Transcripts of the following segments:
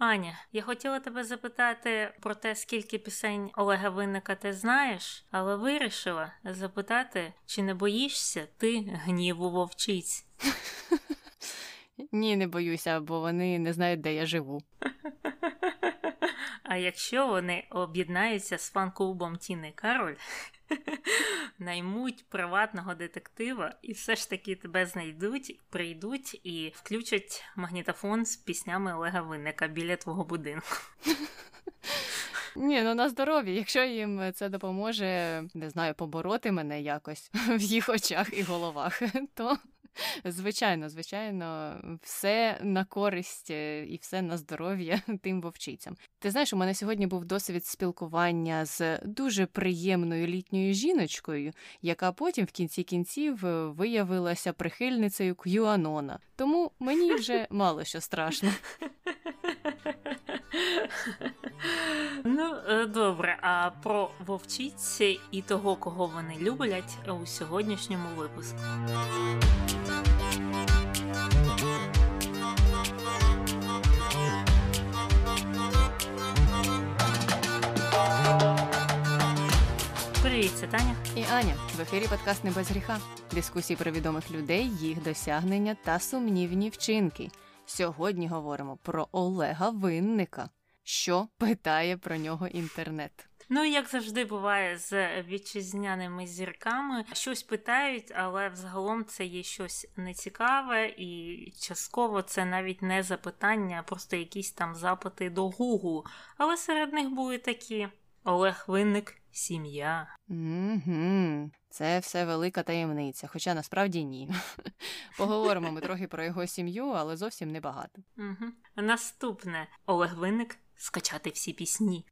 Аня, я хотіла тебе запитати про те, скільки пісень Олега Винника ти знаєш, але вирішила запитати, чи не боїшся ти гніву вовчиць? Ні, не боюся, бо вони не знають, де я живу. А якщо вони об'єднаються з фан-клубом Тіни Кароль, наймуть приватного детектива і все ж таки тебе знайдуть, прийдуть і включать магнітофон з піснями Олега Винника біля твого будинку. Ні, ну на здоров'я. Якщо їм це допоможе, не знаю, побороти мене якось в їх очах і головах, то Звичайно, звичайно, все на користь і все на здоров'я тим вовчицям. Ти знаєш, у мене сьогодні був досвід спілкування з дуже приємною літньою жіночкою, яка потім в кінці кінців е, виявилася прихильницею К'юанона. Тому мені вже мало що страшно. Ну, е, добре, а про вовчиці і того, кого вони люблять у сьогоднішньому випуску. Привіт, це Таня. І Аня в ефірі подкаст «Не без гріха. Дискусії про відомих людей, їх досягнення та сумнівні вчинки. Сьогодні говоримо про Олега Винника. Що питає про нього інтернет? Ну, як завжди буває з вітчизняними зірками, щось питають, але взагалом це є щось нецікаве, і частково це навіть не запитання, а просто якісь там запити до Гугу. Але серед них були такі: Олег Винник, сім'я. Угу. Це все велика таємниця, хоча насправді ні. Поговоримо ми трохи про його сім'ю, але зовсім небагато. Угу. Наступне Олег Винник скачати всі пісні.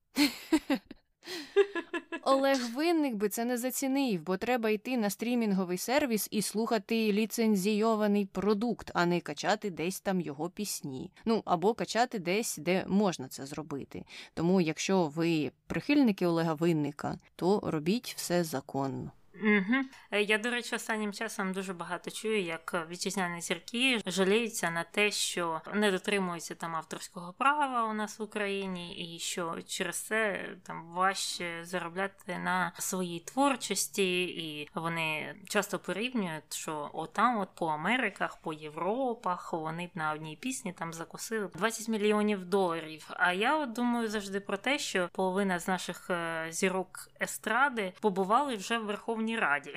Олег Винник би це не зацінив, бо треба йти на стрімінговий сервіс і слухати ліцензійований продукт, а не качати десь там його пісні. Ну або качати десь, де можна це зробити. Тому, якщо ви прихильники Олега Винника, то робіть все законно. Угу. Я, до речі, останнім часом дуже багато чую, як вітчизняні зірки жаліються на те, що не дотримуються там авторського права у нас в Україні, і що через це там важче заробляти на своїй творчості, і вони часто порівнюють, що отам, от по Америках, по Європах, вони б на одній пісні там закусили 20 мільйонів доларів. А я от думаю завжди про те, що половина з наших е, зірок естради побували вже в Верховній Верховній Раді.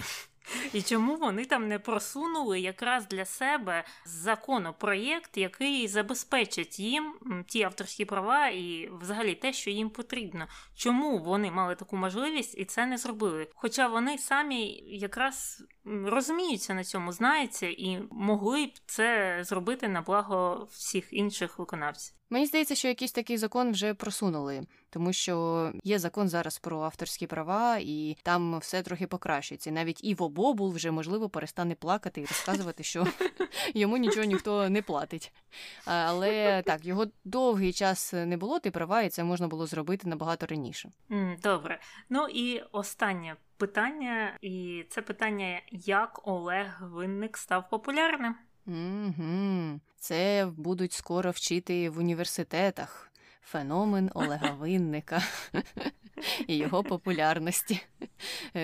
І чому вони там не просунули якраз для себе законопроєкт, який забезпечить їм ті авторські права і взагалі те, що їм потрібно? Чому вони мали таку можливість і це не зробили? Хоча вони самі якраз розуміються на цьому, знаються і могли б це зробити на благо всіх інших виконавців. Мені здається, що якийсь такий закон вже просунули, тому що є закон зараз про авторські права, і там все трохи покращується. І навіть Іво Бобул вже можливо перестане плакати і розказувати, що йому нічого ніхто не платить. Але так, його довгий час не було, ти права, і це можна було зробити набагато раніше. Добре. Ну і останнє питання, і це питання, як Олег Винник став популярним. Угу. Це будуть скоро вчити в університетах. Феномен Олега Винника і його популярності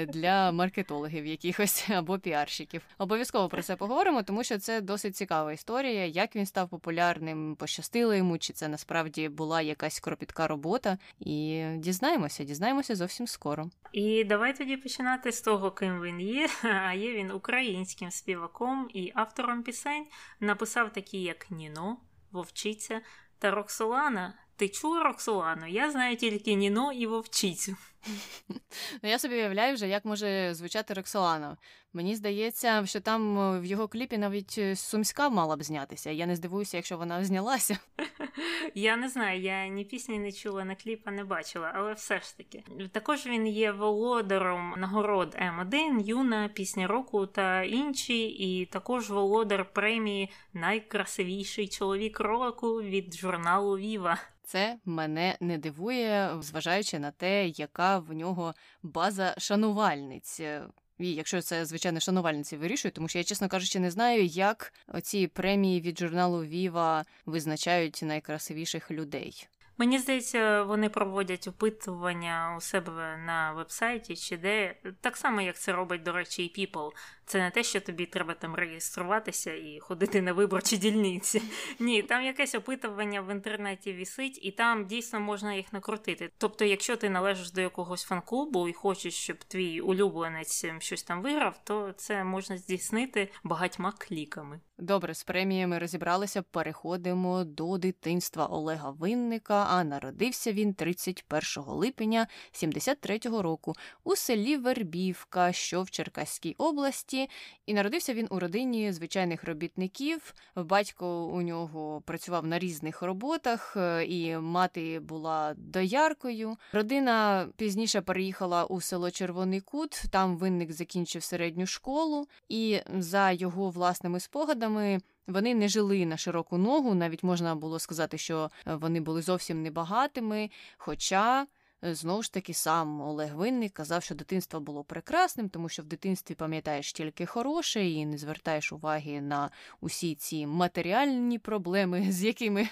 для маркетологів якихось або піарщиків. Обов'язково про це поговоримо, тому що це досить цікава історія, як він став популярним, пощастило йому, чи це насправді була якась кропітка робота. І дізнаємося, дізнаємося зовсім скоро. І давай тоді починати з того, ким він є. А є він українським співаком і автором пісень. Написав такі, як Ніно, Вовчиця та Роксолана. Ти чула Роксолану? Я знаю тільки Ніно і Вовчицю. Ну, Я собі уявляю вже, як може звучати Роксолана. Мені здається, що там в його кліпі навіть е, Сумська мала б знятися. Я не здивуюся, якщо вона знялася. Я не знаю, я ні пісні не чула, ні кліпа не бачила, але все ж таки. Також він є володаром нагород М1, Юна, Пісня року та інші, і також володар премії Найкрасивіший чоловік року від журналу Віва. Це мене не дивує, зважаючи на те, яка в нього база шанувальниць. І якщо це, звичайно, шанувальниці вирішують, тому що я, чесно кажучи, не знаю, як оці премії від журналу Віва визначають найкрасивіших людей. Мені здається, вони проводять опитування у себе на вебсайті чи де так само, як це робить, до речі, і People. Це не те, що тобі треба там реєструватися і ходити на виборчі дільниці. Ні, там якесь опитування в інтернеті вісить, і там дійсно можна їх накрутити. Тобто, якщо ти належиш до якогось фан-клубу і хочеш, щоб твій улюбленець щось там виграв, то це можна здійснити багатьма кліками. Добре, з преміями розібралися. Переходимо до дитинства Олега Винника. А народився він 31 липня 73-го року у селі Вербівка, що в Черкаській області. І народився він у родині звичайних робітників. Батько у нього працював на різних роботах, е, і мати була дояркою. Родина пізніше переїхала у село Червоний Кут. Там винник закінчив середню школу, і за його власними спогадами. Вони не жили на широку ногу, навіть можна було сказати, що вони були зовсім небагатими. Хоча знову ж таки, сам Олег Винник казав, що дитинство було прекрасним, тому що в дитинстві пам'ятаєш тільки хороше і не звертаєш уваги на усі ці матеріальні проблеми, з якими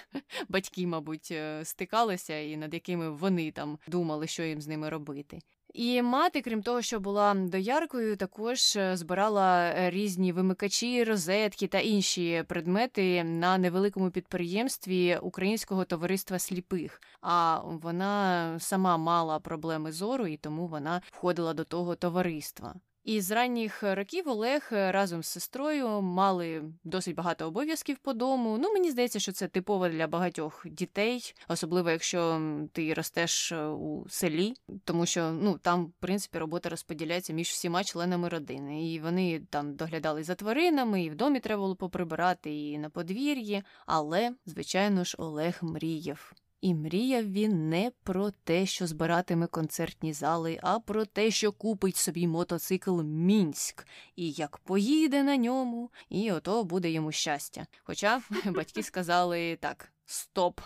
батьки, мабуть, е, стикалися, і над якими вони там думали, що їм з ними робити. І мати, крім того, що була дояркою, також е, збирала е, різні вимикачі, розетки та інші предмети на невеликому підприємстві Українського товариства сліпих. А вона сама мала проблеми зору, і тому вона входила до того товариства. І з ранніх років Олег е, разом з сестрою мали досить багато обов'язків по дому. Ну, мені здається, що це типово для багатьох дітей, особливо якщо ти ростеш е, у селі, тому що ну там, в принципі, робота розподіляється між всіма членами родини. І вони там доглядали за тваринами, і в домі треба було поприбирати, і на подвір'ї. Але, звичайно ж, Олег мріяв. І мріяв він не про те, що збиратиме концертні зали, а про те, що купить собі мотоцикл Мінськ, і як поїде на ньому, і ото буде йому щастя. Хоча батьки сказали так. Стоп,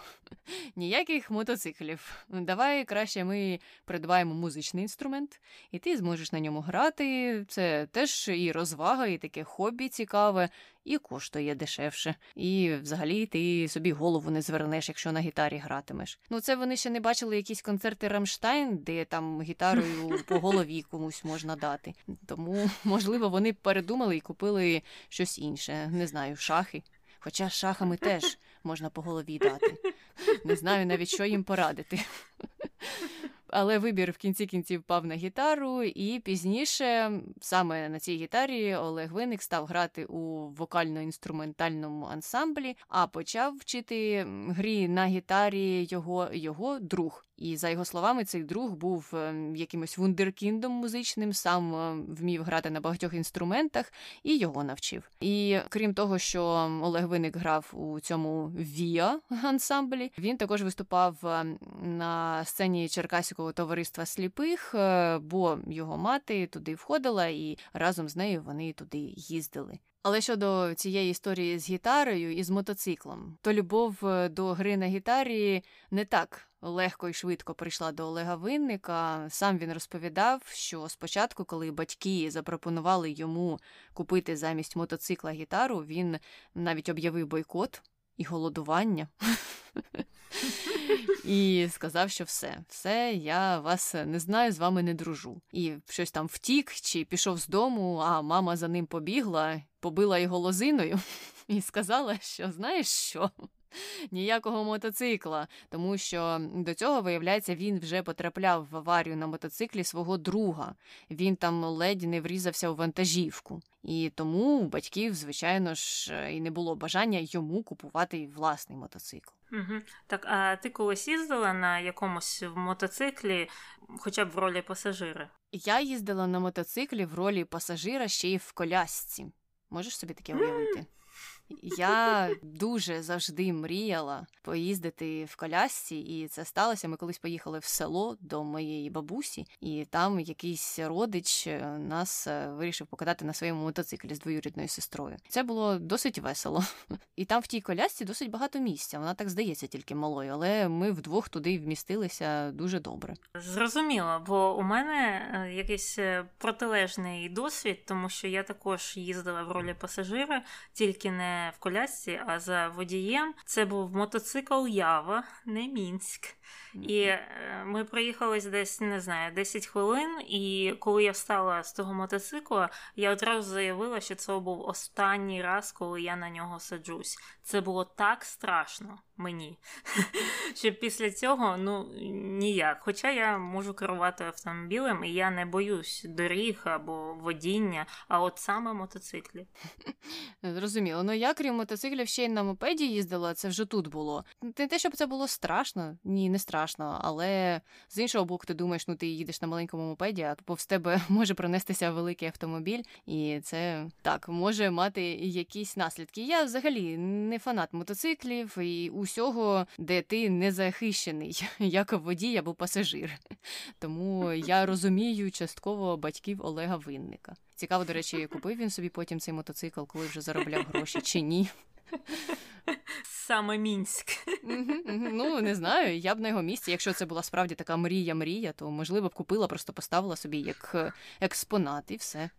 ніяких мотоциклів. Давай краще ми придбаємо музичний інструмент, і ти зможеш на ньому грати. Це теж і розвага, і таке хобі цікаве, і коштує дешевше. І взагалі ти собі голову не звернеш, якщо на гітарі гратимеш. Ну це вони ще не бачили якісь концерти Рамштайн, де там гітарою по голові комусь можна дати. Тому, можливо, вони передумали і купили щось інше. Не знаю, шахи. Хоча шахами теж можна по голові дати. Не знаю навіть, що їм порадити. Але вибір в кінці кінців пав на гітару, і пізніше саме на цій гітарі Олег Виник став грати у вокально-інструментальному ансамблі, а почав вчити грі на гітарі його, його друг. І за його словами, цей друг був ем, якимось вундеркіндом музичним, сам ем, вмів грати на багатьох інструментах і його навчив. І крім того, що Олег Виник грав у цьому Віа ансамблі, він також виступав ем, на сцені Черкаського товариства сліпих, е, бо його мати туди входила, і разом з нею вони туди їздили. Але щодо цієї історії з гітарою і з мотоциклом, то любов е, до гри на гітарі не так легко і швидко прийшла до Олега Винника. Сам він розповідав, що спочатку, коли батьки запропонували йому купити замість мотоцикла гітару, він навіть об'явив бойкот і голодування. І сказав, що все, все, я вас не знаю, з вами не дружу. І щось там втік чи пішов з дому, а мама за ним побігла, побила його лозиною і сказала, що знаєш що? Ніякого мотоцикла, тому що до цього, виявляється, він вже потрапляв в аварію на мотоциклі свого друга. Він там ледь не врізався у вантажівку. І тому у батьків, звичайно ж, і не було бажання йому купувати власний мотоцикл. Угу. Так, а ти колись їздила на якомусь мотоциклі, хоча б в ролі пасажира? Я їздила на мотоциклі в ролі пасажира ще й в колясці. Можеш собі таке уявити? Я дуже завжди мріяла поїздити в колясці, і це сталося. Ми колись поїхали в село до моєї бабусі, і там якийсь родич е, нас е, вирішив покатати на своєму мотоциклі з двоюрідною сестрою. Це було досить весело. І там в тій колясці досить багато місця. Вона так здається тільки малою, але ми вдвох туди вмістилися дуже добре. Зрозуміло, бо у мене е, якийсь протилежний досвід, тому що я також їздила в ролі пасажира, тільки не в колясці, а за водієм. Це був мотоцикл Ява, не Мінськ. І е, ми проїхали десь, не знаю, 10 хвилин, і коли я встала з того мотоцикла, я одразу заявила, що це був останній раз, коли я на нього саджусь. Це було так страшно мені, що після цього ну ніяк. Хоча я можу керувати автомобілем, і я не боюсь доріг або водіння, а от саме мотоциклі. Зрозуміло. Ну я крім мотоциклів ще й на мопеді їздила, це вже тут було. Не те, щоб це було страшно, ні, не страшно, але з іншого боку, ти думаєш, ну ти їдеш на маленькому мопеді, а повз тебе може пронестися великий автомобіль, і це так може мати якісь наслідки. Я взагалі не фанат мотоциклів і усього, де ти не захищений, як водій або пасажир. Тому я розумію частково батьків Олега Винника. Цікаво, до речі, купив він собі потім цей мотоцикл, коли вже заробляв гроші чи ні. Саме мінськ. Ну не знаю. Я б на його місці, якщо це була справді така мрія-мрія, то можливо б купила, просто поставила собі як е, експонат і все.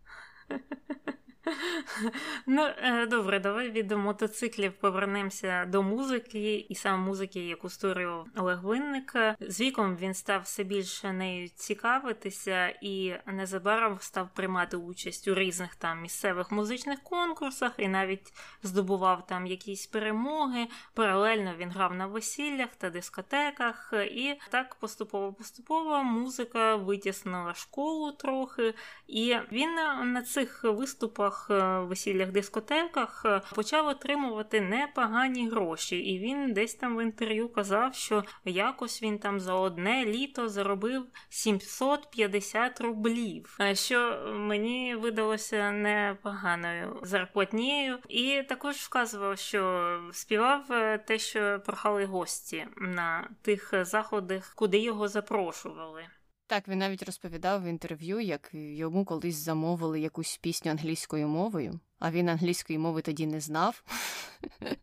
Ну, е, добре, давай від мотоциклів повернемося до музики, і саме музики, яку створив Олег Винник. З віком він став все більше нею цікавитися і незабаром став приймати участь у різних там місцевих музичних конкурсах і навіть здобував там якісь перемоги. Паралельно він грав на весіллях та дискотеках, і так поступово-поступово музика витіснила школу трохи, і він на цих виступах клубах, е, весіллях, дискотеках е, почав отримувати непогані гроші. І він десь там в інтерв'ю казав, що якось він там за одне літо заробив 750 рублів, е, що мені видалося непоганою зарплатнією. І також вказував, що співав те, що прохали гості на тих заходах, куди його запрошували. Так, він навіть розповідав в інтерв'ю, як йому колись замовили якусь пісню англійською мовою, а він англійської мови тоді не знав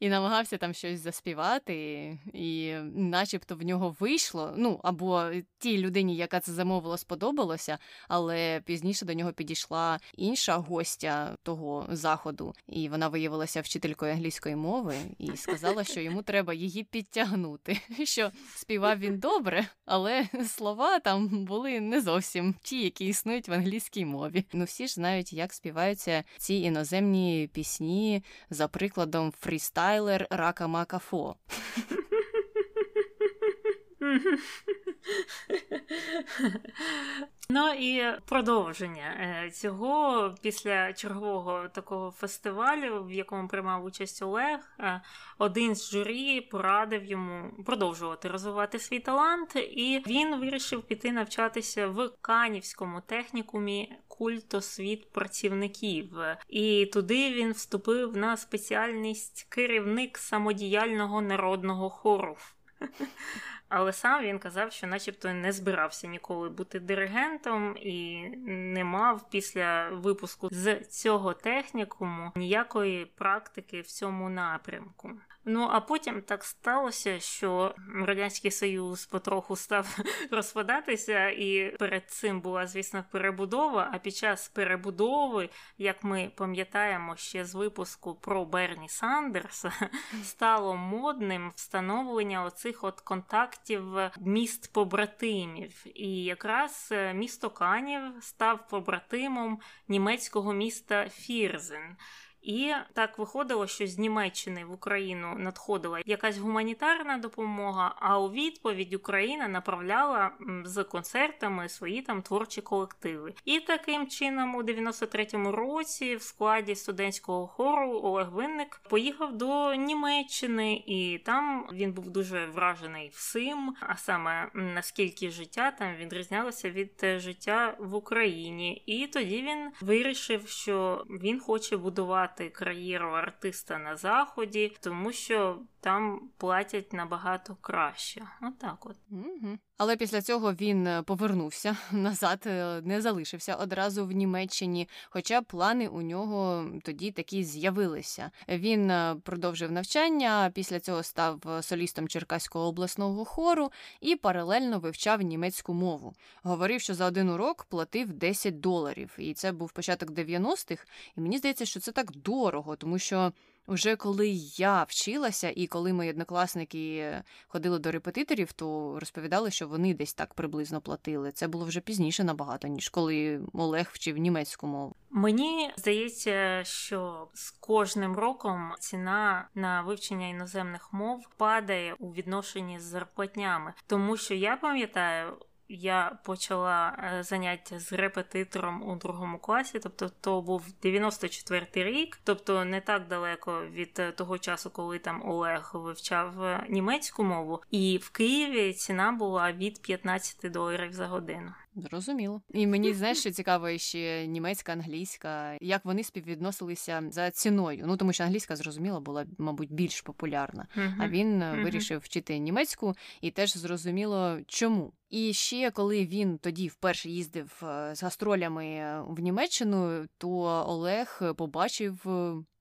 і намагався там щось заспівати, і начебто в нього вийшло. Ну, або тій людині, яка це замовила, сподобалося, але пізніше до нього підійшла інша гостя того заходу, і вона виявилася вчителькою англійської мови і сказала, що йому треба її підтягнути. Що співав він добре, але слова там були не зовсім ті, які існують в англійській мові. Ну всі ж знають, як співаються ці іноземні пісні за прикладом фрістайлер Рака Макафо. Ну і продовження е, цього після чергового такого фестивалю, в якому приймав участь Олег, е, один з журі порадив йому продовжувати розвивати свій талант, і він вирішив піти навчатися в Канівському технікумі культосвіт працівників. І туди він вступив на спеціальність керівник самодіяльного народного хору. Але сам він казав, що, начебто, не збирався ніколи бути диригентом і не мав після випуску з цього технікуму ніякої практики в цьому напрямку. Ну а потім так сталося, що радянський союз потроху став розпадатися, і перед цим була, звісно, перебудова. А під час перебудови, як ми пам'ятаємо ще з випуску про Берні Сандерса, стало модним встановлення оцих от контактів міст побратимів. І якраз е, місто Канів став побратимом німецького міста Фірзен. І так виходило, що з Німеччини в Україну надходила якась гуманітарна допомога. А у відповідь Україна направляла з концертами свої там творчі колективи. І таким чином, у 93-му році, в складі студентського хору Олег Винник поїхав до Німеччини, і там він був дуже вражений всім. А саме наскільки життя там відрізнялося від життя в Україні. І тоді він вирішив, що він хоче будувати почати кар'єру артиста на заході, тому що там платять набагато краще. Отак от. Угу. Але після цього він е, повернувся назад, е, не залишився одразу в Німеччині. Хоча плани у нього тоді такі з'явилися. Він е, продовжив навчання, після цього став солістом Черкаського обласного хору і паралельно вивчав німецьку мову. Говорив, що за один урок платив 10 доларів, і це був початок 90-х. І мені здається, що це так дорого, тому що. Уже коли я вчилася, і коли мої однокласники ходили до репетиторів, то розповідали, що вони десь так приблизно платили. Це було вже пізніше набагато, ніж коли Олег вчив німецьку мову. Мені здається, що з кожним роком ціна на вивчення іноземних мов падає у відношенні з зарплатнями, тому що я пам'ятаю я почала е, заняття з репетитором у другому класі, тобто то був 94-й рік, тобто не так далеко від е, того часу, коли там Олег вивчав е, німецьку мову, і в Києві ціна була від 15 доларів за годину. Зрозуміло. І мені знаєш, що цікаво ще німецька, англійська, як вони співвідносилися за ціною. Ну тому що англійська зрозуміло була, мабуть, більш популярна. Uh-huh. А він uh-huh. вирішив вчити німецьку і теж зрозуміло, чому. І ще коли він тоді вперше їздив е, з гастролями в Німеччину, то Олег побачив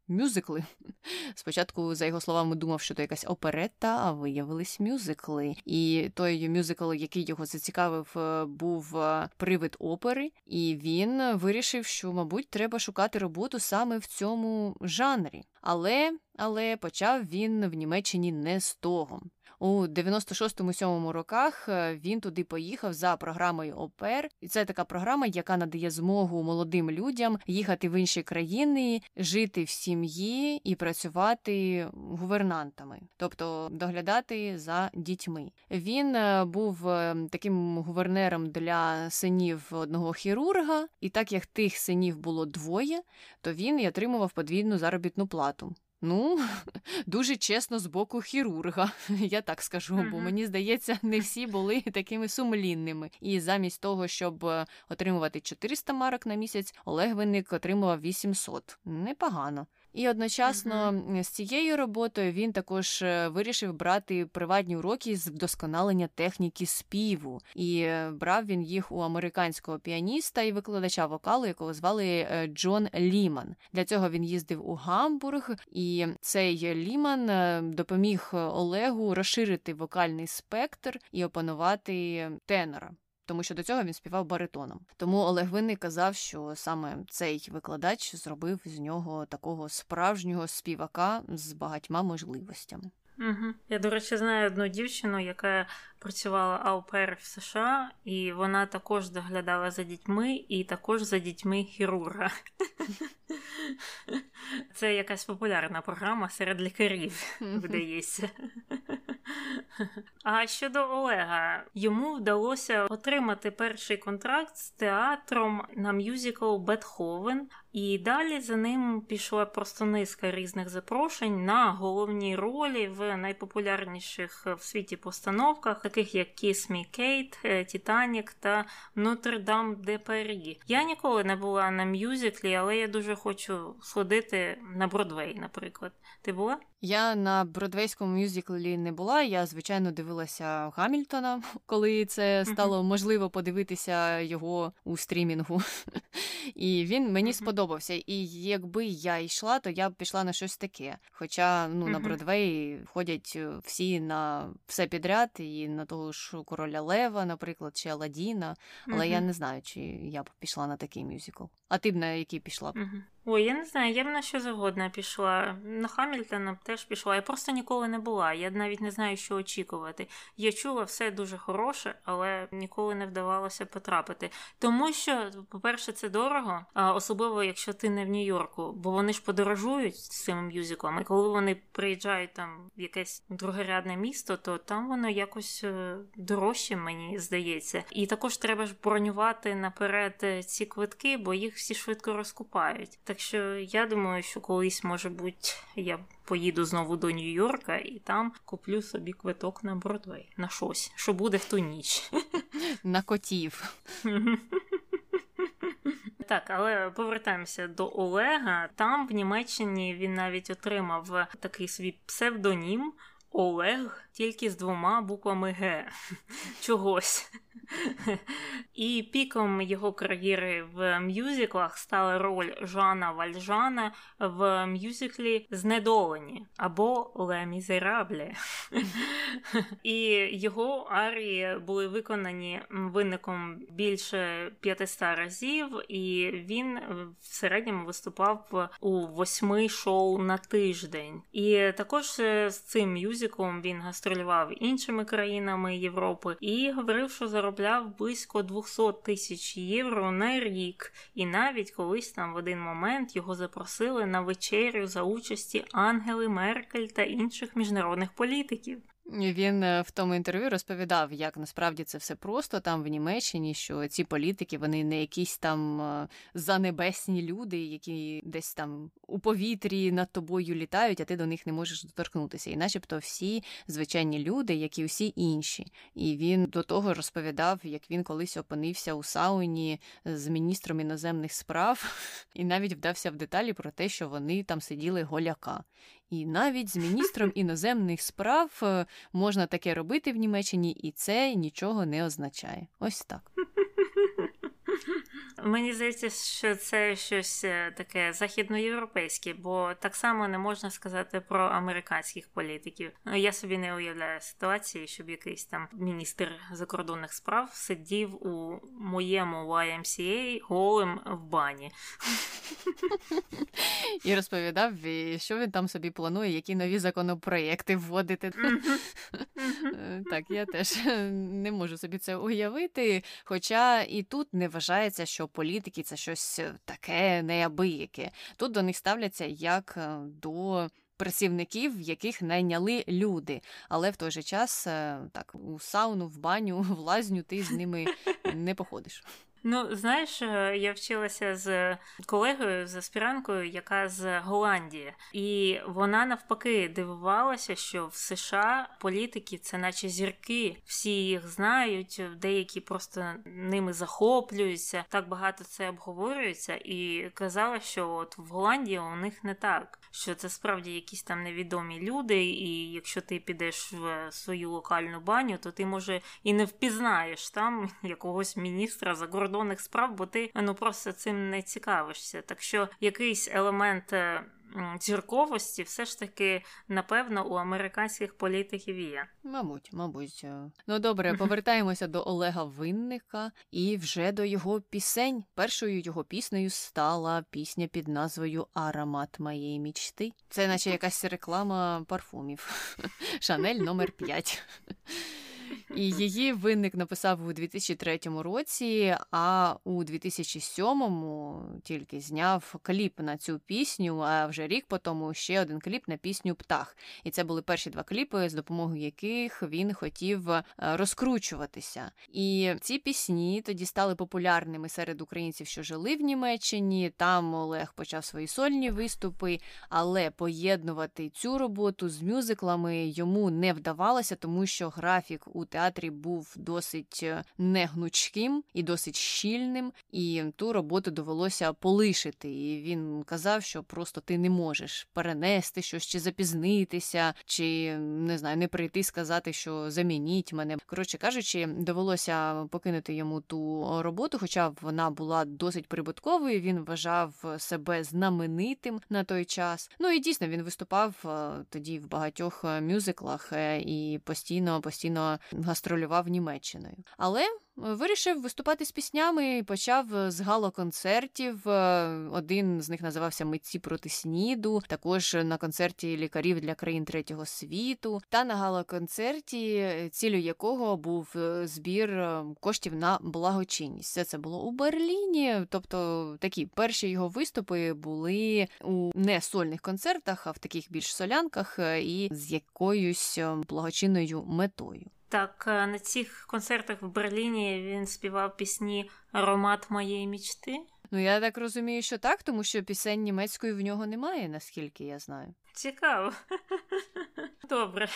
мюзикли. Спочатку, за його словами, думав, що то якась оперетта, а виявились мюзикли. І той мюзикл, який його зацікавив, е, був е, привид опери, і він вирішив, що, мабуть, треба шукати роботу саме в цьому жанрі. Але але почав він в Німеччині не з того. У 96-7 роках е, він туди поїхав за програмою ОПЕР, і це така програма, яка надає змогу молодим людям їхати в інші країни, жити в сім'ї і працювати гувернантами, тобто доглядати за дітьми. Він е, був е, таким гувернером для синів одного хірурга, і так як тих синів було двоє, то він і отримував подвійну заробітну плату. Ну, дуже чесно з боку хірурга, я так скажу, бо мені здається, не всі були такими сумлінними. І замість того, щоб е, отримувати 400 марок на місяць, Олег Винник отримував 800. Непогано. І одночасно mm-hmm. з цією роботою він також е, вирішив брати приватні уроки з вдосконалення техніки співу, і е, брав він їх у американського піаніста і викладача вокалу, якого звали е, Джон Ліман. Для цього він їздив у Гамбург, і цей Ліман допоміг Олегу розширити вокальний спектр і опанувати тенора тому що до цього він співав баритоном. Тому Олег Винний казав, що саме цей викладач зробив з нього такого справжнього співака з багатьма можливостями. Угу. Я, до речі, знаю одну дівчину, яка працювала аупер в США, і вона також доглядала за дітьми і також за дітьми хірурга. Це якась популярна програма серед лікарів, видається. А щодо Олега, йому вдалося отримати перший контракт з театром на мюзикл Бетховен, і далі за ним пішла просто низка різних запрошень на головні ролі в найпопулярніших в світі постановках, таких як Kiss Me Kate, Титанік та Нотр-Дам де Парі. Я ніколи не була на мюзиклі, але я дуже хочу сходити на Бродвей, наприклад. Ти була? Я на бродвейському мюзиклі не була. Я звичайно дивилася Гамільтона, коли це стало можливо подивитися його у стрімінгу. І він мені сподобався. І якби я йшла, то я б пішла на щось таке. Хоча ну на Бродвей ходять е, всі на все підряд, і на того ж короля Лева, наприклад, чи Аладдіна. Але я не знаю, чи я б пішла на такий мюзикл. А ти б на який пішла б? Ой, я не знаю, я б на що завгодно пішла. На Хамільтона теж пішла. Я просто ніколи не була. Я навіть не знаю, що очікувати. Я чула все дуже хороше, але ніколи не вдавалося потрапити. Тому що, по-перше, це дорого, особливо якщо ти не в Нью-Йорку, бо вони ж подорожують з цим мюзиклом. І коли вони приїжджають там в якесь другорядне місто, то там воно якось е, дорожче, мені здається. І також треба ж бронювати наперед е, ці квитки, бо їх всі швидко розкупають. Так що я думаю, що колись, може бути, я поїду знову до Нью-Йорка і там куплю собі квиток на Бродвей. На щось, що буде в ту ніч. На котів. Так, але повертаємося до Олега. Там в Німеччині він навіть отримав такий свій псевдонім Олег тільки з двома буквами Г чогось. І піком його кар'єри в мюзиклах стала роль Жана Вальжана в мюзиклі Знедолені або Ле Мізераблі. І його арії були виконані винником більше 500 разів, і він в середньому виступав у восьми шоу на тиждень. І також з цим мюзиклом він гастролював іншими країнами Європи і говорив, що заробляв близько 200 тисяч євро на рік. І навіть колись там в один момент його запросили на вечерю за участі Ангели Меркель та інших міжнародних політиків. Він е, в тому інтерв'ю розповідав, як насправді це все просто там в Німеччині, що ці політики вони не якісь там е, занебесні люди, які десь там у повітрі над тобою літають, а ти до них не можеш доторкнутися. І начебто всі звичайні люди, як і всі інші. І він до того розповідав, як він колись опинився у сауні з міністром іноземних справ, і навіть вдався в деталі про те, що вони там сиділи голяка. І навіть з міністром іноземних справ е, можна таке робити в Німеччині, і це нічого не означає. Ось так. Мені здається, що це щось е, таке західноєвропейське, бо так само не можна сказати про американських політиків. Ну, я собі не уявляю ситуації, щоб якийсь там міністр закордонних справ сидів у моєму YMCA голим в бані. І розповідав, що він там собі планує, які нові законопроекти вводити. Е, так, я теж не можу собі це уявити. Хоча і тут не вважається, що політики це щось е, таке неабияке. Тут до них ставляться як е, до. Працівників, яких найняли люди, але в той же час так у сауну, в баню, в лазню ти з ними не походиш. Ну, знаєш, е, я вчилася з колегою, з аспіранкою, яка з Голландії, і вона навпаки дивувалася, що в США політики це наче зірки, всі їх знають, деякі просто ними захоплюються. Так багато це обговорюється, і казала, що от в Голландії у них не так, що це справді якісь там невідомі люди, і якщо ти підеш в свою локальну баню, то ти може і не впізнаєш там якогось міністра закордонних справ, бо ти ну просто цим не цікавишся. Так що якийсь елемент. Зірковості все ж таки, напевно, у американських політиків є. Мабуть, мабуть. Е. Ну добре, повертаємося до Олега Винника і вже до його пісень. Першою його піснею стала пісня під назвою Аромат моєї мічти. Це наче якась реклама парфумів. Шанель номер 5 і її винник написав у 2003 році, а у 2007-му тільки зняв кліп на цю пісню. А вже рік по тому ще один кліп на пісню Птах. І це були перші два кліпи, з допомогою яких він хотів е, розкручуватися. І ці пісні тоді стали популярними серед українців, що жили в Німеччині. Там Олег почав свої сольні виступи, але поєднувати цю роботу з мюзиклами йому не вдавалося, тому що графік у театрі був досить е, негнучким і досить щільним, і ту роботу довелося полишити. І він казав, що просто ти не можеш перенести щось чи запізнитися, чи не знаю, не прийти сказати, що замініть мене. Коротше кажучи, довелося покинути йому ту роботу, хоча вона була досить прибутковою. Він вважав себе знаменитим на той час. Ну і дійсно він виступав е, тоді в багатьох е, мюзиклах і постійно, постійно гастролював Німеччиною. Але Вирішив виступати з піснями і почав з галоконцертів. Е, один з них називався Митці проти сніду, також на концерті лікарів для країн третього світу. Та на галоконцерті, цілю якого був е, збір е, коштів на благочинність. Все це було у Берліні. Тобто такі перші його виступи були у не сольних концертах, а в таких більш солянках і з якоюсь благочинною метою. Так, е, на цих концертах в Берліні він співав пісні Аромат моєї мічти. Ну, я так розумію, що так, тому що пісень німецької в нього немає, наскільки я знаю. Цікаво. Добре.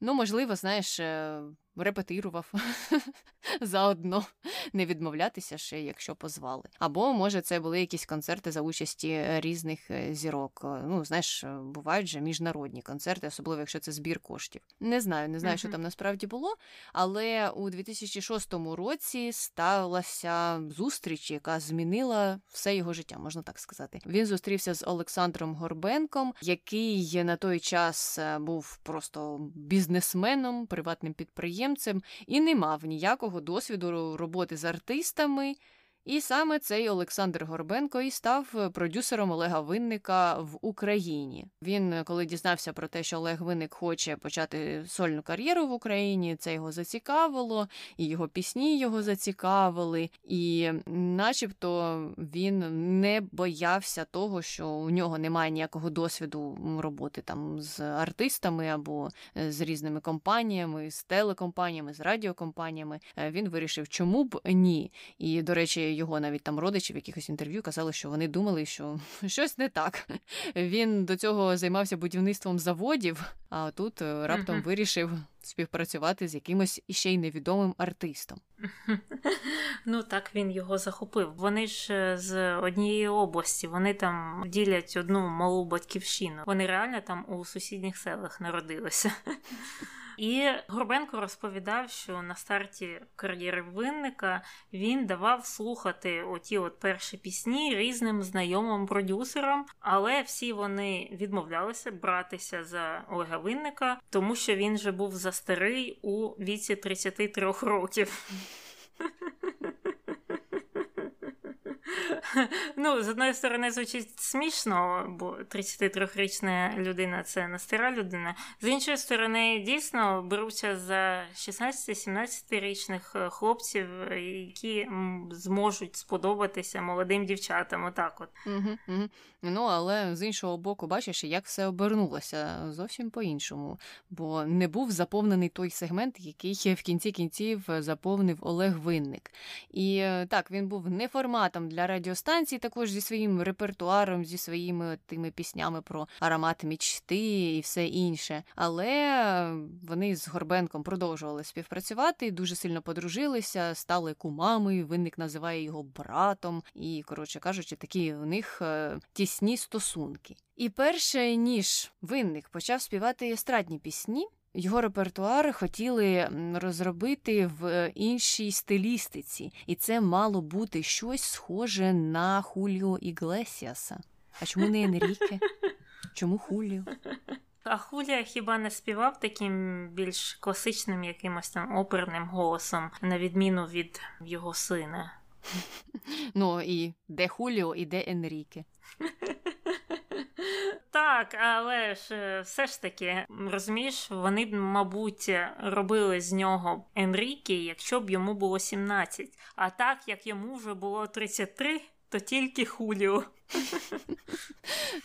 Ну, можливо, знаєш, е, репетирував заодно не відмовлятися ще, якщо позвали. Або може це були якісь концерти за участі різних е, зірок. Ну знаєш, бувають же міжнародні концерти, особливо якщо це збір коштів. Не знаю, не знаю, що там насправді було. Але у 2006 році сталася зустріч, яка змінила все його життя, можна так сказати. Він зустрівся з Олександром Горбенком, який на той час е, був просто бізнесменом, приватним підприємцем і не мав ніякого досвіду роботи з артистами. І саме цей Олександр Горбенко і став е, продюсером Олега Винника в Україні. Він, е, коли дізнався про те, що Олег Винник хоче почати сольну кар'єру в Україні, це його зацікавило, і його пісні його зацікавили, і, начебто, він не боявся того, що у нього немає ніякого досвіду роботи там з артистами або е, з різними компаніями, з телекомпаніями, з радіокомпаніями. Він вирішив, чому б ні. І, до речі його навіть там родичі в якихось інтерв'ю казали, що вони думали, що щось не так. Він до цього займався будівництвом заводів, а тут е, раптом uh-huh. вирішив співпрацювати з якимось іще й невідомим артистом. Ну так він його захопив. Вони ж е, з однієї області, вони там ділять одну малу батьківщину. Вони реально там у сусідніх селах народилися. І Горбенко розповідав, що на старті кар'єри винника він давав слухати оті от перші пісні різним знайомим продюсерам, але всі вони відмовлялися братися за Олега Винника, тому що він вже був за старий у віці 33 років. Ну, з одної сторони, звучить смішно, бо 33-річна людина це не стара людина. З іншої сторони, дійсно беруться за 16-17-річних е, хлопців, які зможуть сподобатися молодим дівчатам. Отак от. Угу, угу. Ну, але з іншого боку, бачиш, як все обернулося зовсім по-іншому, бо не був заповнений той сегмент, який в кінці кінців заповнив Олег Винник. І е, так, він був не форматом для радіостанцій, також зі своїм репертуаром, зі своїми тими піснями про аромат мічти і все інше. Але вони з Горбенком продовжували співпрацювати, дуже сильно подружилися, стали кумами. Винник називає його братом, і, коротше кажучи, такі у них е, тісні стосунки. І перше ніж винник почав співати естрадні пісні. Його репертуар хотіли розробити в іншій стилістиці, і це мало бути щось схоже на Хуліо Іглесіаса. А чому не Енріке? Чому Хуліо? А Хулія хіба не співав таким більш класичним якимось там оперним голосом, на відміну від його сина? Ну і де Хуліо, і де Енріке? Так, але ж е, все ж таки, розумієш, вони б, мабуть, робили з нього Енріке, якщо б йому було 17. А так як йому вже було 33, то тільки Хуліо.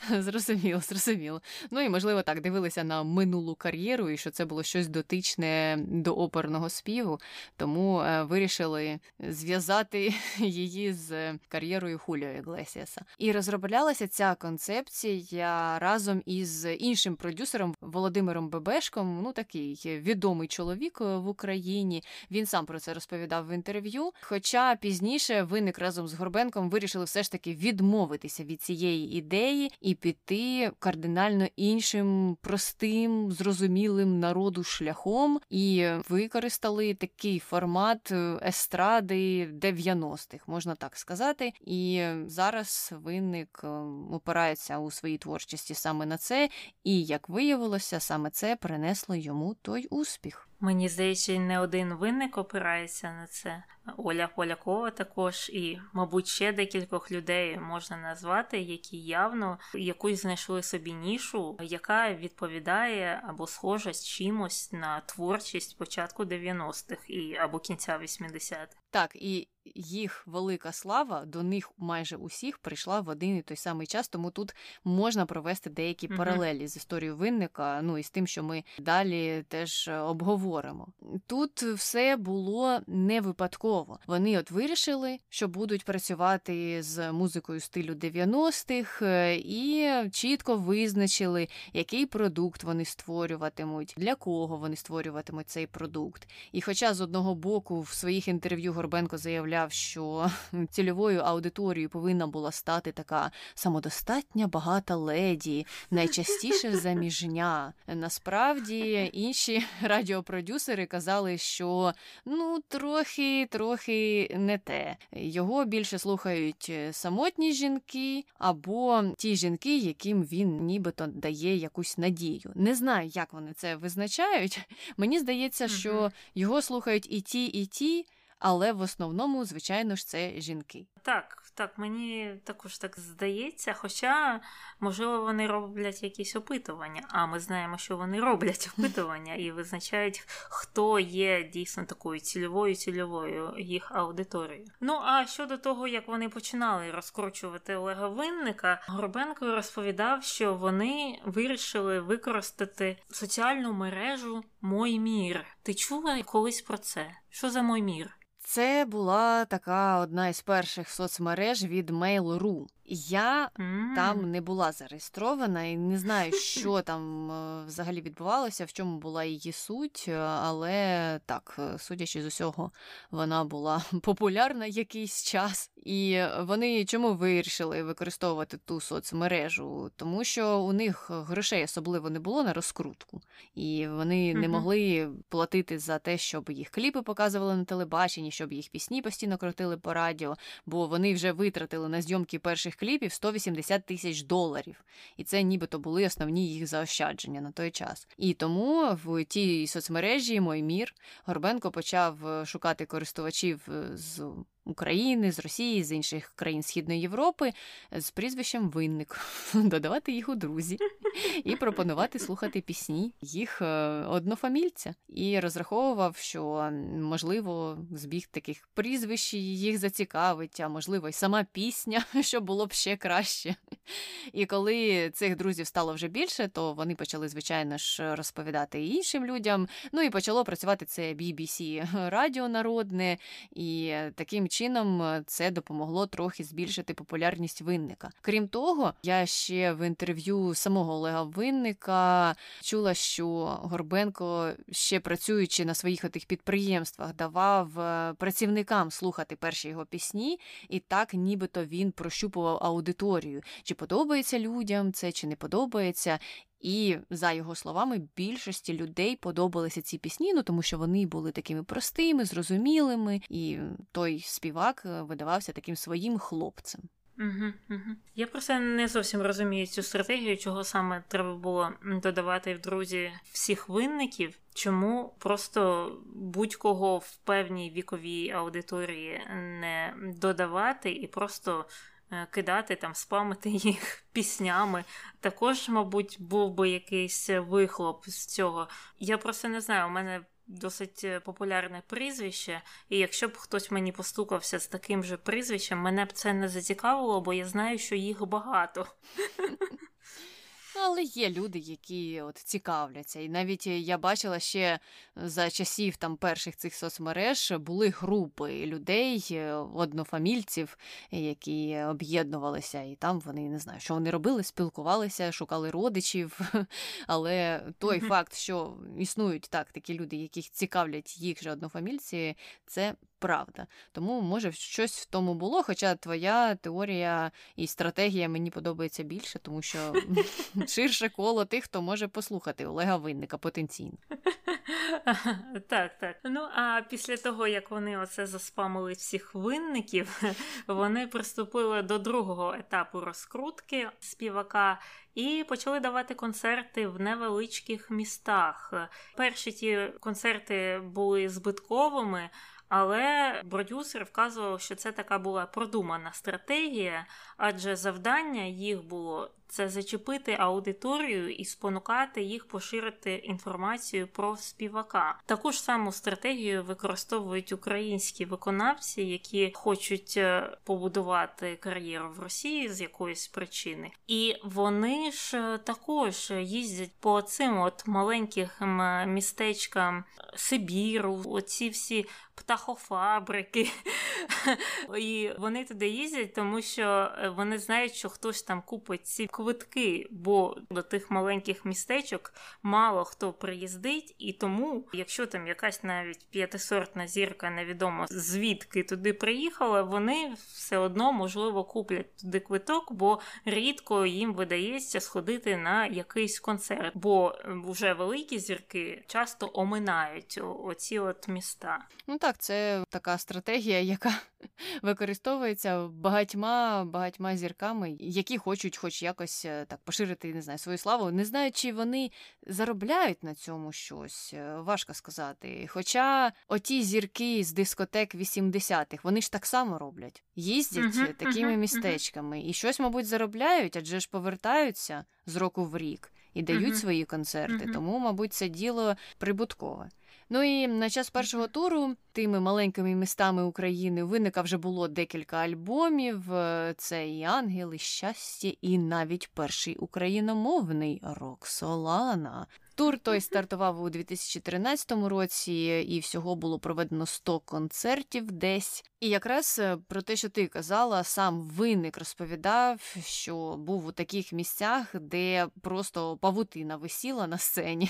Зрозуміло, зрозуміло. Ну і можливо так дивилися на минулу кар'єру, і що це було щось дотичне до оперного співу, тому е, вирішили зв'язати її з кар'єрою Хуліо Іглесіаса. І розроблялася ця концепція разом із іншим продюсером Володимиром Бебешком. Ну такий відомий чоловік в Україні. Він сам про це розповідав в інтерв'ю. Хоча пізніше виник разом з Горбенком вирішили все ж таки відмовитися відмовитися від цієї ідеї і піти кардинально іншим простим, зрозумілим народу шляхом, і використали такий формат е, естради 90-х, можна так сказати. І зараз винник е, опирається у своїй творчості саме на це, і як виявилося, саме це принесло йому той успіх. Мені здається, не один винник опирається на це. Оля Полякова також, і, мабуть, ще декількох людей можна назвати, які явно якусь знайшли собі нішу, яка відповідає або схожа з чимось на творчість початку 90-х і або кінця 80-х. Так, і їх велика слава до них майже усіх прийшла в один і той самий час, тому тут можна провести деякі Мгм. паралелі з історією винника, ну і з тим, що ми далі теж обговоримо. Тут все було не випадково. Вони от вирішили, що будуть працювати з музикою стилю 90-х, е, і чітко визначили, який продукт вони створюватимуть, для кого вони створюватимуть цей продукт. І хоча з одного боку в своїх інтерв'ю Горбенко заявляв, що цільовою аудиторією повинна була стати така самодостатня багата леді, найчастіше заміжня. Насправді інші радіопродюсери казали, що ну трохи, трохи не те. Його більше слухають е, самотні жінки або ті жінки, яким він нібито дає якусь надію. Не знаю, як вони це визначають. Мені здається, що його слухають і ті, і ті, але в основному, звичайно ж, це жінки. Так, так, мені також так здається. Хоча, можливо, вони роблять якісь опитування, а ми знаємо, що вони роблять опитування і визначають, хто є дійсно такою цільовою цільовою їх аудиторією. Ну а щодо того, як вони починали розкручувати Олега Винника, Горбенко розповідав, що вони вирішили використати соціальну мережу Мой мір. Ти чула колись про це? Що за мой мір? Це була така одна із перших соцмереж від Mail.ru. Я там не була зареєстрована і не знаю, що там е, взагалі відбувалося, в чому була її суть, е, але так, е, судячи з усього, вона була популярна якийсь час. І вони чому вирішили використовувати ту соцмережу? Тому що у них грошей особливо не було на розкрутку, і вони не могли платити за те, щоб їх кліпи показували на телебаченні, щоб їх пісні постійно крутили по радіо, бо вони вже витратили на зйомки перших кліпів 180 тисяч доларів. І це нібито були основні їх заощадження на той час. І тому в тій соцмережі Мой мір Горбенко почав е, шукати користувачів е, з України, з Росії, з інших країн Східної Європи е, з прізвищем Винник, додавати їх у друзі і пропонувати слухати пісні їх е, однофамільця. І розраховував, що можливо збіг таких прізвищ їх зацікавить, а можливо, й сама пісня, що було б ще краще. І коли цих друзів стало вже більше, то вони почали, звичайно ж, розповідати іншим людям. Ну і почало працювати це BBC Радіо Народне, і таким чином е, це допомогло трохи збільшити популярність винника. Крім того, я ще в інтерв'ю самого Олега Винника чула, що Горбенко, ще працюючи на своїх отих підприємствах, давав е, працівникам слухати перші його пісні, і так, нібито він прощупував аудиторію, чи подобається людям це, чи не подобається. І за його словами, більшості людей подобалися ці пісні, ну тому що вони були такими простими, зрозумілими, і той співак е, видавався таким своїм хлопцем. Угу, угу. Я просто не зовсім розумію цю стратегію, чого саме треба було додавати в друзі всіх винників. Чому просто будь-кого в певній віковій аудиторії не додавати і просто кидати там, спамити їх піснями. Також, мабуть, був би якийсь вихлоп з цього. Я просто не знаю, у мене. Досить е, популярне прізвище, і якщо б хтось мені постукався з таким же прізвищем, мене б це не зацікавило, бо я знаю, що їх багато. Але є люди, які от цікавляться. І навіть я бачила ще за часів там перших цих соцмереж були групи людей, е, однофамільців, які об'єднувалися, і там вони не знаю, що вони робили, спілкувалися, шукали родичів. Але той факт, що існують так такі люди, яких цікавлять їх же однофамільці, це правда. Тому може щось в тому було. Хоча твоя теорія і стратегія мені подобається більше, тому що ширше коло тих, хто може послухати Олега Винника потенційно. Так, так. Ну а після того, як вони оце заспамили всіх винників, вони приступили до другого етапу розкрутки співака і почали давати концерти в невеличких містах. Перші ті концерти були збитковими. Але продюсер вказував, що це така була продумана стратегія, адже завдання їх було це зачепити аудиторію і спонукати їх поширити інформацію про співака. Таку ж саму стратегію використовують українські виконавці, які хочуть е, побудувати кар'єру в Росії з якоїсь причини, і вони ж е, також їздять по цим от маленьких містечкам Сибіру, оці всі птахофабрики. І вони туди їздять, тому що е, вони знають, що хтось там купить ці квитки, бо до тих маленьких містечок мало хто приїздить, і тому, якщо там якась навіть п'ятисортна зірка, невідомо звідки туди приїхала, вони все одно можливо куплять туди квиток, бо рідко їм видається сходити на якийсь концерт, бо вже великі зірки часто оминають оці от міста. Ну так, це така стратегія, яка використовується багатьма багатьма зірками, які хочуть, хоч якось е, так поширити не знаю, свою славу. Не знаю, чи вони заробляють на цьому щось, е, важко сказати. Хоча оті зірки з дискотек 80-х, вони ж так само роблять, їздять uh-huh, такими uh-huh, містечками і щось, мабуть, заробляють, адже ж повертаються з року в рік і дають uh-huh. свої концерти. Тому, мабуть, це діло прибуткове. Ну і на час першого туру тими маленькими містами України виника вже було декілька альбомів. Е, це і Ангел, і щастя, і навіть перший україномовний рок Солана. Тур той стартував у 2013 році, і всього було проведено 100 концертів десь. І якраз е, про те, що ти казала, сам виник розповідав, що був у таких місцях, де просто павутина висіла на сцені.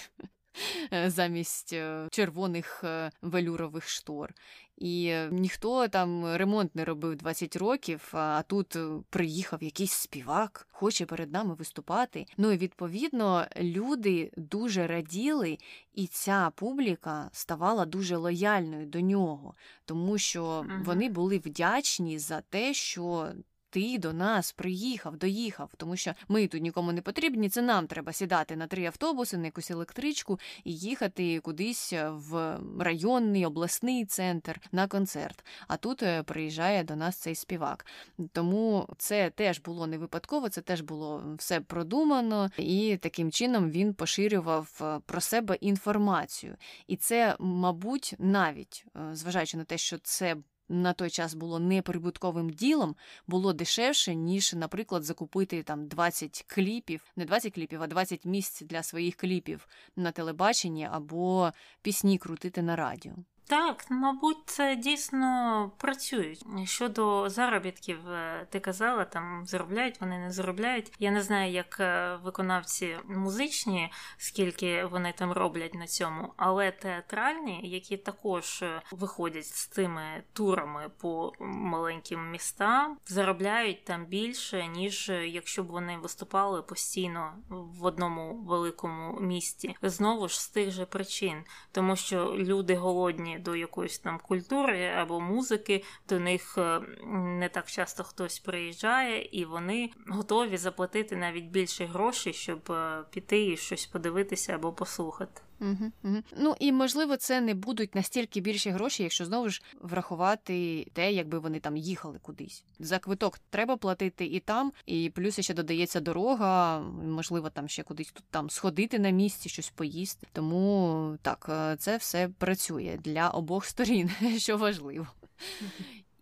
Е, замість е, червоних е, велюрових штор. І ніхто там ремонт не робив 20 років, а тут приїхав якийсь співак, хоче перед нами виступати. Ну і відповідно люди дуже раділи, і ця публіка ставала дуже лояльною до нього, тому що вони були вдячні за те, що ти до нас приїхав, доїхав, тому що ми тут нікому не потрібні. Це нам треба сідати на три автобуси, на якусь електричку і їхати кудись в районний обласний центр на концерт. А тут е, приїжджає до нас цей співак. Тому це теж було не випадково, це теж було все продумано, і таким чином він поширював е, про себе інформацію. І це, мабуть, навіть е, зважаючи на те, що це на той час було неприбутковим ділом, було дешевше, ніж, наприклад, закупити там 20 кліпів, не 20 кліпів, а 20 місць для своїх кліпів на телебаченні або пісні крутити на радіо. Так, мабуть, це дійсно працюють. Щодо заробітків, е, ти казала, там заробляють, вони не заробляють. Я не знаю, як е, виконавці музичні, скільки вони там роблять на цьому, але театральні, які також е, виходять з цими турами по маленьким містам, заробляють там більше, ніж якщо б вони виступали постійно в одному великому місті. Знову ж з тих же причин, тому що люди голодні до якоїсь там культури або музики, до них е, не так часто хтось приїжджає, і вони готові заплатити навіть більше грошей, щоб е, піти і щось подивитися або послухати. Угу, угу. Ну і можливо, це не будуть настільки більші гроші, якщо знову ж врахувати те, якби вони там їхали кудись. За квиток треба платити і там, і плюс ще додається дорога, можливо, там ще кудись тут там сходити на місці, щось поїсти. Тому так, е, це все працює для обох сторін, що важливо.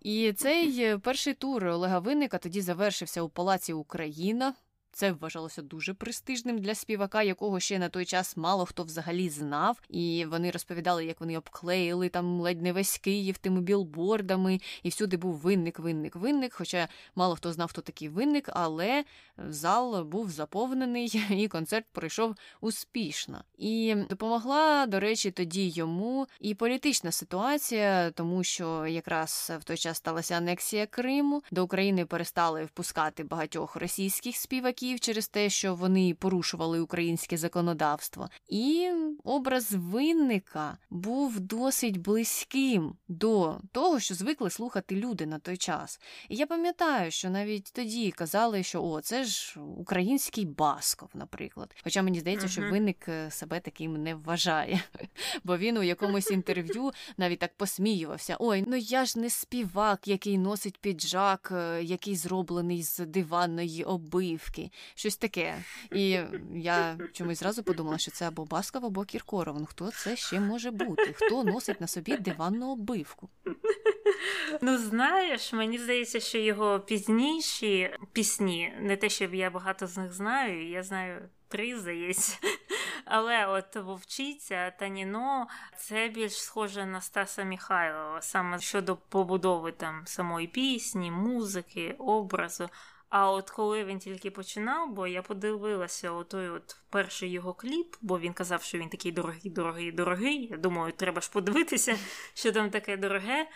І цей перший тур Олега Винника тоді завершився у Палаці Україна. Це вважалося дуже престижним для співака, якого ще на той час мало хто взагалі знав. І вони розповідали, як вони обклеїли там ледь не весь Київ тими білбордами, і всюди був винник, винник, винник. Хоча мало хто знав, хто такий винник, але зал був заповнений, і концерт пройшов успішно. І допомогла, до речі, тоді йому і політична ситуація, тому що якраз в той час сталася анексія Криму, до України перестали впускати багатьох російських співаків чоловіків через те, що вони порушували українське законодавство. І образ винника був досить близьким до того, що звикли слухати люди на той час. І я пам'ятаю, що навіть тоді казали, що о, це ж український Басков, наприклад. Хоча мені здається, що винник е, себе таким не вважає, бо він у якомусь інтерв'ю навіть так посміювався: Ой, ну я ж не співак, який носить піджак, е, який зроблений з диванної обивки. Щось таке. І я чомусь зразу подумала, що це або Басков, або Кіркоров. Ну хто це ще може бути? Хто носить на собі диванну оббивку? Ну, знаєш, мені здається, що його пізніші пісні, не те, щоб я багато з них знаю, я знаю три, здається. Але от вовчиця та Ніно це більш схоже на Стаса Міхайлова, саме щодо побудови там самої пісні, музики, образу. А от коли він тільки починав, бо я подивилася отой от перший його кліп, бо він казав, що він такий дорогий, дорогий, дорогий. Я думаю, треба ж подивитися, що там таке дороге.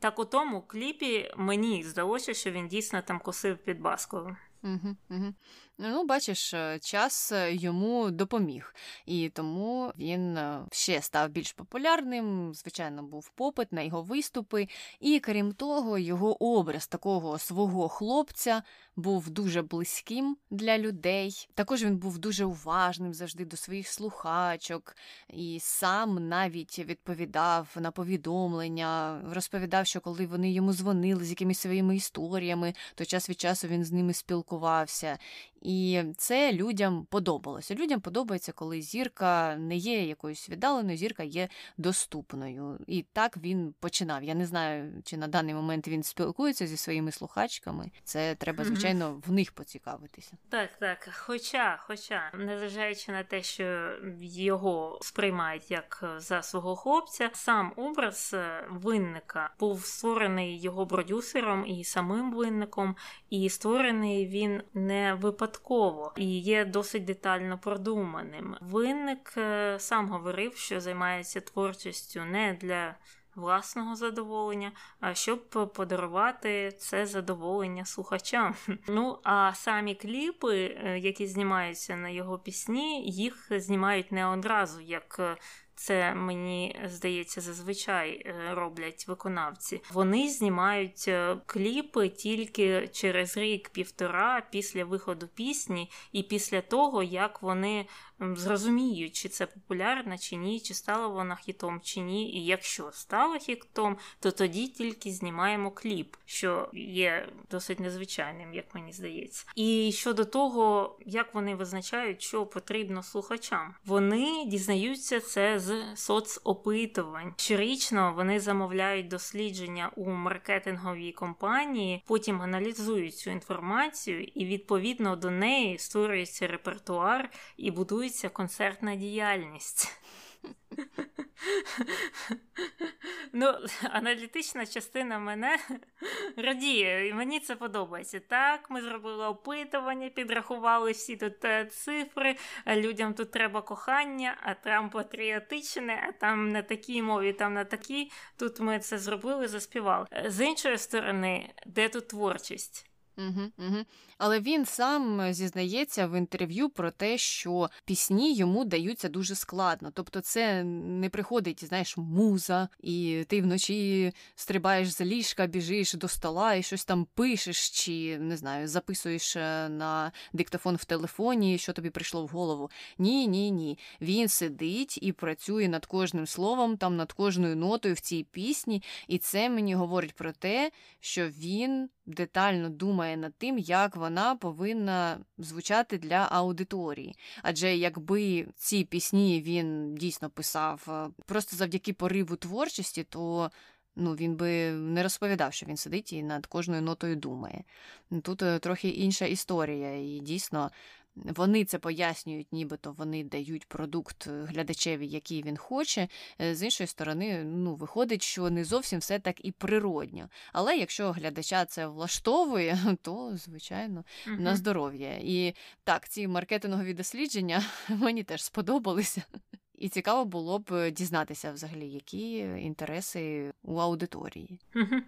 Так у тому кліпі мені здалося, що він дійсно там косив під Басковим. Угу, угу. Ну, бачиш, е, час е, йому допоміг, і тому він е, ще став більш популярним. Звичайно, був попит на його виступи, і крім того, його образ такого свого хлопця був дуже близьким для людей. Також він був дуже уважним завжди до своїх слухачок, і сам навіть відповідав на повідомлення, розповідав, що коли вони йому дзвонили з якимись своїми історіями, то час від часу він з ними спілкувався. І це людям подобалося. Людям подобається, коли зірка не є якоюсь віддаленою, зірка є доступною. І так він починав. Я не знаю, чи на даний момент він спілкується зі своїми слухачками. Це треба, звичайно, в них поцікавитися. Так, так. Хоча, хоча, незважаючи на те, що його сприймають як за свого хлопця, сам образ е, винника був створений його продюсером і самим винником, і створений він не випадково випадково і є досить детально продуманим. Винник е, сам говорив, що займається творчістю не для власного задоволення, а щоб подарувати це задоволення слухачам. Ну а самі кліпи, е, які знімаються на його пісні, їх знімають не одразу як е, це мені здається зазвичай е, роблять виконавці. Вони знімають е, кліпи тільки через рік-півтора після виходу пісні, і після того, як вони зрозуміють, чи це популярна, чи ні, чи стала вона хітом, чи ні. І якщо стала хітом, то тоді тільки знімаємо кліп, що є досить незвичайним, як мені здається. І щодо того, як вони визначають, що потрібно слухачам, вони дізнаються це з соцопитувань. Щорічно вони замовляють дослідження у маркетинговій компанії, потім аналізують цю інформацію, і відповідно до неї створюється репертуар і будується концертна діяльність. Ну, аналітична частина мене радіє, і мені це подобається. Так, ми зробили опитування, підрахували всі тут е, цифри. Людям тут треба кохання, а там патріотичне, а там на такій мові, там на такій. Тут ми це зробили, заспівали. З іншої сторони, де тут творчість? Угу, угу. Але він сам зізнається в інтерв'ю про те, що пісні йому даються дуже складно. Тобто, це не приходить, знаєш, муза, і ти вночі стрибаєш з ліжка, біжиш до стола і щось там пишеш, чи не знаю, записуєш е, на диктофон в телефоні, що тобі прийшло в голову. Ні, ні, ні. Він сидить і працює над кожним словом, там над кожною нотою в цій пісні, і це мені говорить про те, що він детально думає над тим, як вона повинна звучати для аудиторії. Адже якби ці пісні він дійсно писав е, просто завдяки пориву творчості, то ну, він би не розповідав, що він сидить і над кожною нотою думає. Тут е, трохи інша історія, і дійсно вони це пояснюють, нібито вони дають продукт е, глядачеві, який він хоче. Е, з іншої сторони, ну виходить, що не зовсім все так і природньо. Але якщо глядача це влаштовує, то звичайно на здоров'я. І так, ці маркетингові дослідження мені теж сподобалися. І цікаво було б дізнатися взагалі, які інтереси у аудиторії.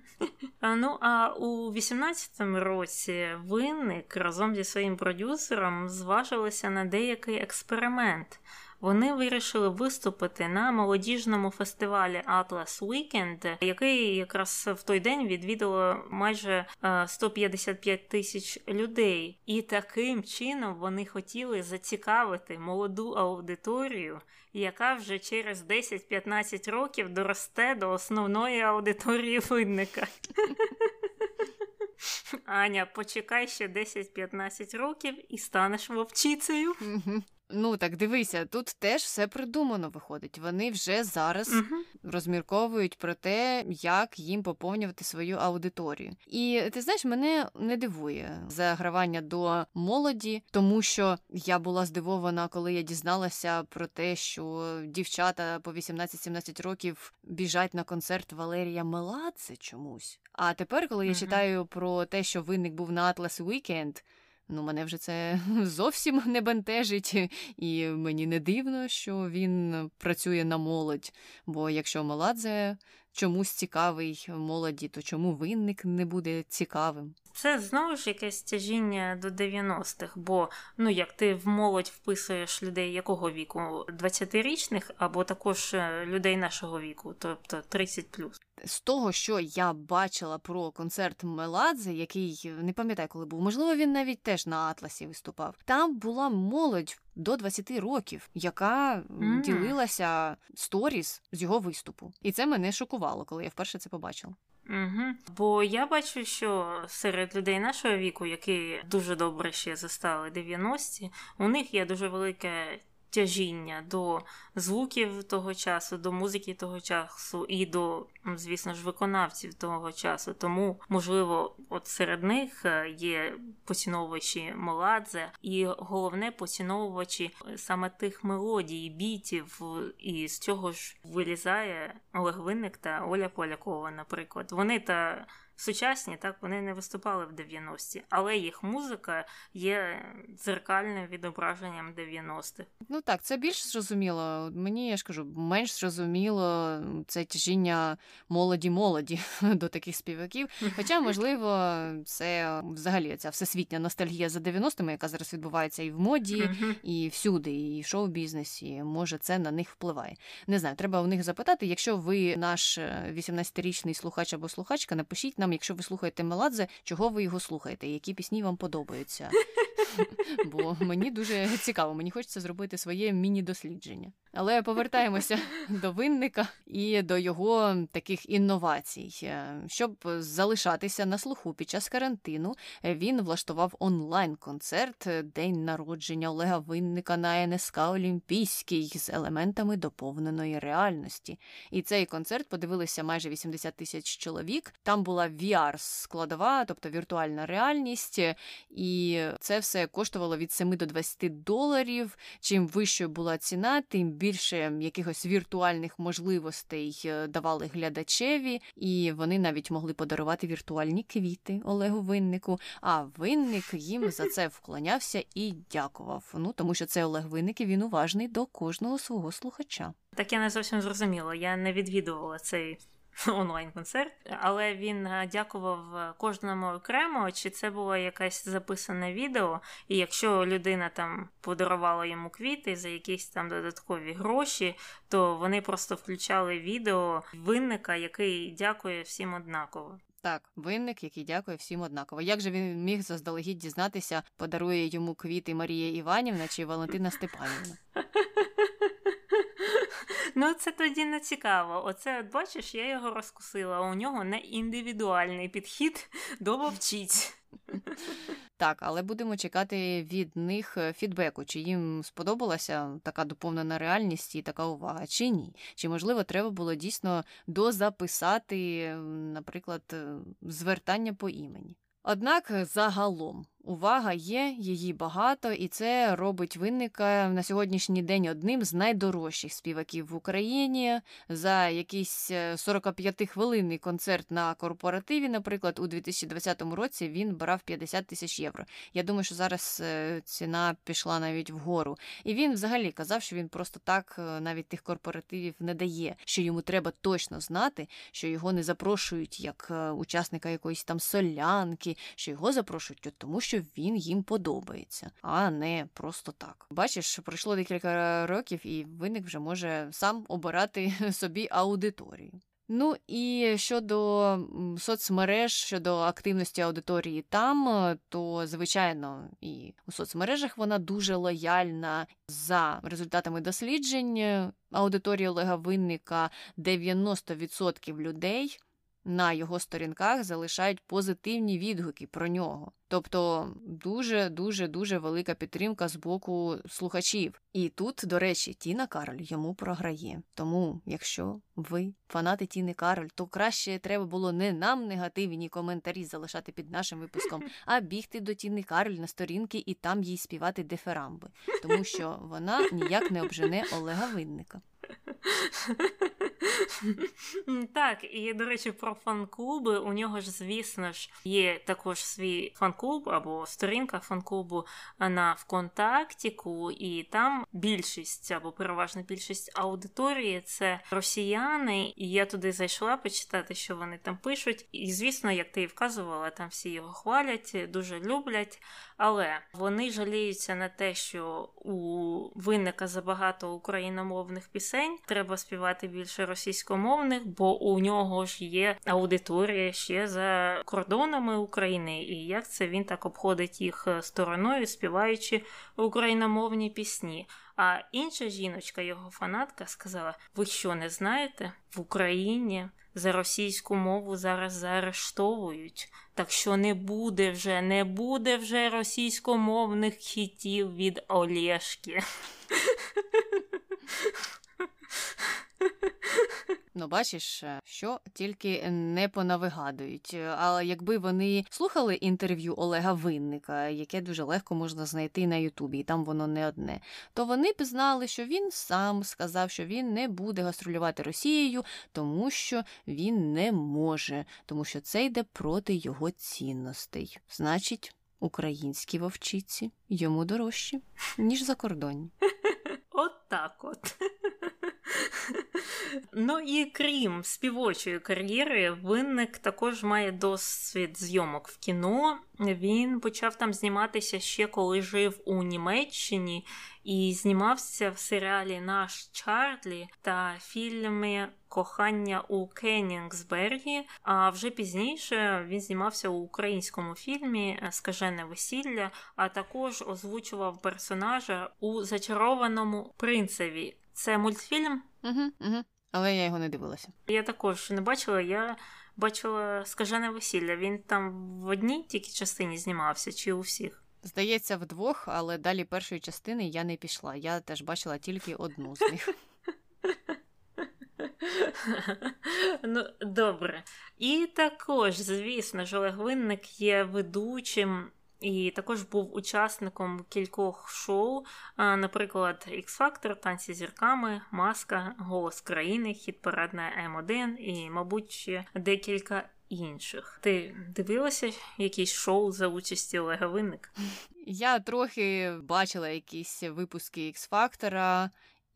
Ну а у 18-му році винник разом зі своїм продюсером зважилися на деякий експеримент вони вирішили виступити на молодіжному фестивалі Atlas Weekend, який якраз в той день відвідало майже 155 е, тисяч людей. І таким чином вони хотіли зацікавити молоду аудиторію, яка вже через 10-15 років доросте до основної аудиторії винника. Аня, почекай ще 10-15 років і станеш вовчицею. Ну так дивися, тут теж все придумано виходить. Вони вже зараз Угу. розмірковують про те, як їм поповнювати свою аудиторію. І ти знаєш, мене не дивує загравання до молоді, тому що я була здивована, коли я дізналася про те, що дівчата по 18-17 років біжать на концерт Валерія Меладзе чомусь. А тепер, коли я Мгм. читаю про те, що винник був на Atlas Weekend, Ну, мене вже це зовсім не бентежить, і мені не дивно, що він працює на молодь. Бо якщо Меладзе чомусь цікавий молоді, то чому винник не буде цікавим? Це знову ж якесь тяжіння до 90-х, бо ну як ти в молодь вписуєш людей якого віку? 20-річних або також е, людей нашого віку, тобто 30+. З того, що я бачила про концерт Меладзе, який не пам'ятаю, коли був, можливо, він навіть теж на Атласі виступав. Там була молодь до 20 років, яка Мгм. ділилася сторіс з його виступу. І це мене шокувало, коли я вперше це побачила. Угу. Бо я бачу, що серед людей нашого віку, які дуже добре ще застали 90-ті, у них є дуже велике тяжіння до звуків того часу, до музики того часу і до, звісно ж, виконавців того часу. Тому, можливо, от серед них е, є поціновувачі Моладзе, і головне поціновувачі е, саме тих мелодій, бітів, і з цього ж вилізає Олег Винник та Оля Полякова, наприклад. Вони та сучасні, так вони не виступали в 90-ті, але їх музика є дзеркальним відображенням 90-х. Ну так, це більш зрозуміло. Мені я ж кажу, менш зрозуміло це тяжіння молоді-молоді до таких співаків. Хоча, можливо, це взагалі ця всесвітня ностальгія за 90-ми, яка зараз відбувається і в моді, і всюди, і в шоу-бізнесі. Може, це на них впливає. Не знаю, треба у них запитати. Якщо ви наш е, 18-річний слухач або слухачка, напишіть нам, якщо ви слухаєте Меладзе, чого ви його слухаєте, які пісні вам подобаються. Бо мені дуже цікаво, мені хочеться зробити своє міні-дослідження. Але повертаємося до винника і до його таких інновацій. Е, Щоб залишатися на слуху під час карантину, е, він влаштував онлайн-концерт е, День народження Олега Винника на НСК Олімпійський з елементами доповненої реальності. І цей концерт подивилися майже 80 тисяч чоловік. Там була VR-складова, тобто віртуальна реальність, і це все коштувало від 7 до 20 доларів. Чим вищою була ціна, тим більше якихось віртуальних можливостей е, давали глядачеві, і вони навіть могли подарувати віртуальні квіти Олегу Виннику. А винник їм за це вклонявся і дякував. Ну тому що це Олег Винник, і він уважний до кожного свого слухача. Так я не зовсім зрозуміла. Я не відвідувала цей онлайн-концерт, але він е, дякував е, кожному окремо, чи це було якесь записане відео, і якщо людина там подарувала йому квіти за якісь там додаткові гроші, то вони просто включали відео винника, який дякує всім однаково. Так, винник, який дякує всім однаково. Як же він міг заздалегідь дізнатися, подарує йому квіти Марія Іванівна чи Валентина Степанівна? Ну, це тоді не цікаво. Оце, от бачиш, я його розкусила. У нього не індивідуальний підхід до вовчиць. Так, але будемо чекати від них е, фідбеку, чи їм сподобалася така доповнена реальність і така увага, чи ні. Чи можливо треба було дійсно дозаписати, наприклад, е, звертання по імені. Однак загалом увага є, її багато, і це робить винника на сьогоднішній день одним з найдорожчих співаків в Україні. За якийсь 45-хвилинний концерт на корпоративі, наприклад, у 2020 році він брав 50 тисяч євро. Я думаю, що зараз е, ціна пішла навіть вгору. І він взагалі казав, що він просто так е, навіть тих корпоративів не дає, що йому треба точно знати, що його не запрошують як е, учасника якоїсь там солянки, що його запрошують тому, що він їм подобається, а не просто так. Бачиш, пройшло декілька років, і виник вже може сам обирати собі аудиторію. Ну і щодо соцмереж, щодо активності аудиторії там, е, то звичайно і у соцмережах вона дуже лояльна за результатами досліджень. е, Аудиторії Олега Винника 90% людей на його сторінках залишають позитивні відгуки про нього. Тобто дуже дуже дуже велика підтримка з боку слухачів. І тут, до речі, Тіна Кароль йому програє. Тому, якщо ви фанати Тіни Кароль, то краще треба було не нам негативні коментарі залишати під нашим випуском, а бігти до Тіни Кароль на сторінки і там їй співати деферамби, тому що вона ніяк не обжене Олега Винника. Так, і до речі, про фан-клуби. У нього ж, звісно ж, є також свій фан-клуб або сторінка фан-клубу на ВКонтактіку, і там більшість або переважна більшість аудиторії це росіяни. І я туди зайшла почитати, що вони там пишуть. І звісно, як ти і вказувала, там всі його хвалять, дуже люблять. Але вони жаліються на те, що у винника забагато україномовних пісень. Треба співати більше російськомовних, бо у нього ж є аудиторія ще за кордонами України. І як це він так обходить їх стороною, співаючи україномовні пісні? А інша жіночка, його фанатка, сказала: Ви що не знаєте? В Україні за російську мову зараз заарештовують. Так що не буде вже, не буде вже російськомовних хітів від Олєшки. Ну, бачиш, е, що тільки не понавигадують. Але якби вони слухали інтерв'ю Олега Винника, яке дуже легко можна знайти на Ютубі, і там воно не одне, то вони б знали, що він сам сказав, що він не буде гастролювати Росією, тому що він не може, тому що це йде проти його цінностей. Значить, українські вовчиці йому дорожчі, ніж закордонні. От так от. Ну і крім співочої кар'єри, винник також має досвід зйомок в кіно. Він почав там зніматися ще коли жив у Німеччині і знімався в серіалі Наш Чарлі та фільмі Кохання у Кеннінгсбергі. А вже пізніше він знімався у українському фільмі Скажене весілля, а також озвучував персонажа у Зачарованому принцеві. Це мультфільм. Угу, угу. Але я його не дивилася. Я також не бачила. Я бачила скажене весілля. Він там в одній тільки частині знімався, чи у всіх? Здається, вдвох, але далі першої частини я не пішла. Я теж бачила тільки одну з них. Ну, добре. І також, звісно ж, Олег Винник є ведучим і також був учасником кількох шоу, наприклад, X-Factor, танці зірками, Маска, Голос країни, хіт парадна М1 і, мабуть, ще декілька інших. Ти дивилася якісь шоу за участі Олега Винник? Я трохи бачила якісь випуски X-Factor,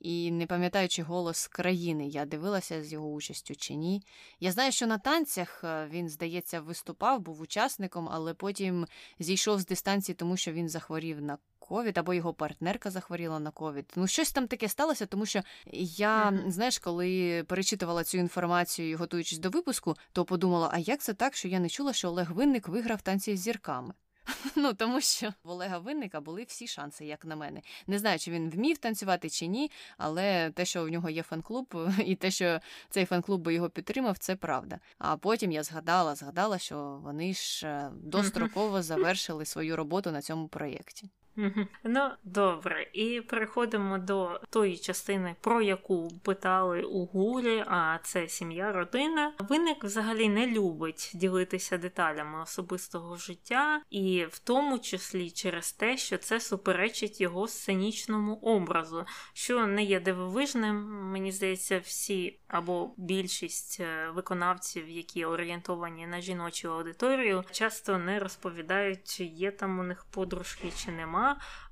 і не пам'ятаючи голос країни, я дивилася з його участю чи ні. Я знаю, що на танцях е, він, здається, виступав, був учасником, але потім зійшов з дистанції, тому що він захворів на ковід, або його партнерка захворіла на ковід. Ну, щось там таке сталося, тому що я, mm-hmm. знаєш, коли перечитувала цю інформацію, готуючись до випуску, то подумала: а як це так, що я не чула, що Олег Винник виграв танці з зірками? Ну тому що в Олега Винника були всі шанси, як на мене. Не знаю, чи він вмів танцювати чи ні, але те, що в нього є фан-клуб, і те, що цей фан-клуб би його підтримав, це правда. А потім я згадала, згадала, що вони ж е, достроково завершили свою роботу на цьому проєкті. Ну, добре, і переходимо до тої частини, про яку питали у гурі, а це сім'я, родина. Виник взагалі не любить ділитися деталями особистого життя, і в тому числі через те, що це суперечить його сценічному образу, що не є дивовижним. Мені здається, всі або більшість е, виконавців, які орієнтовані на жіночу аудиторію, часто не розповідають, чи є там у них подружки, чи нема.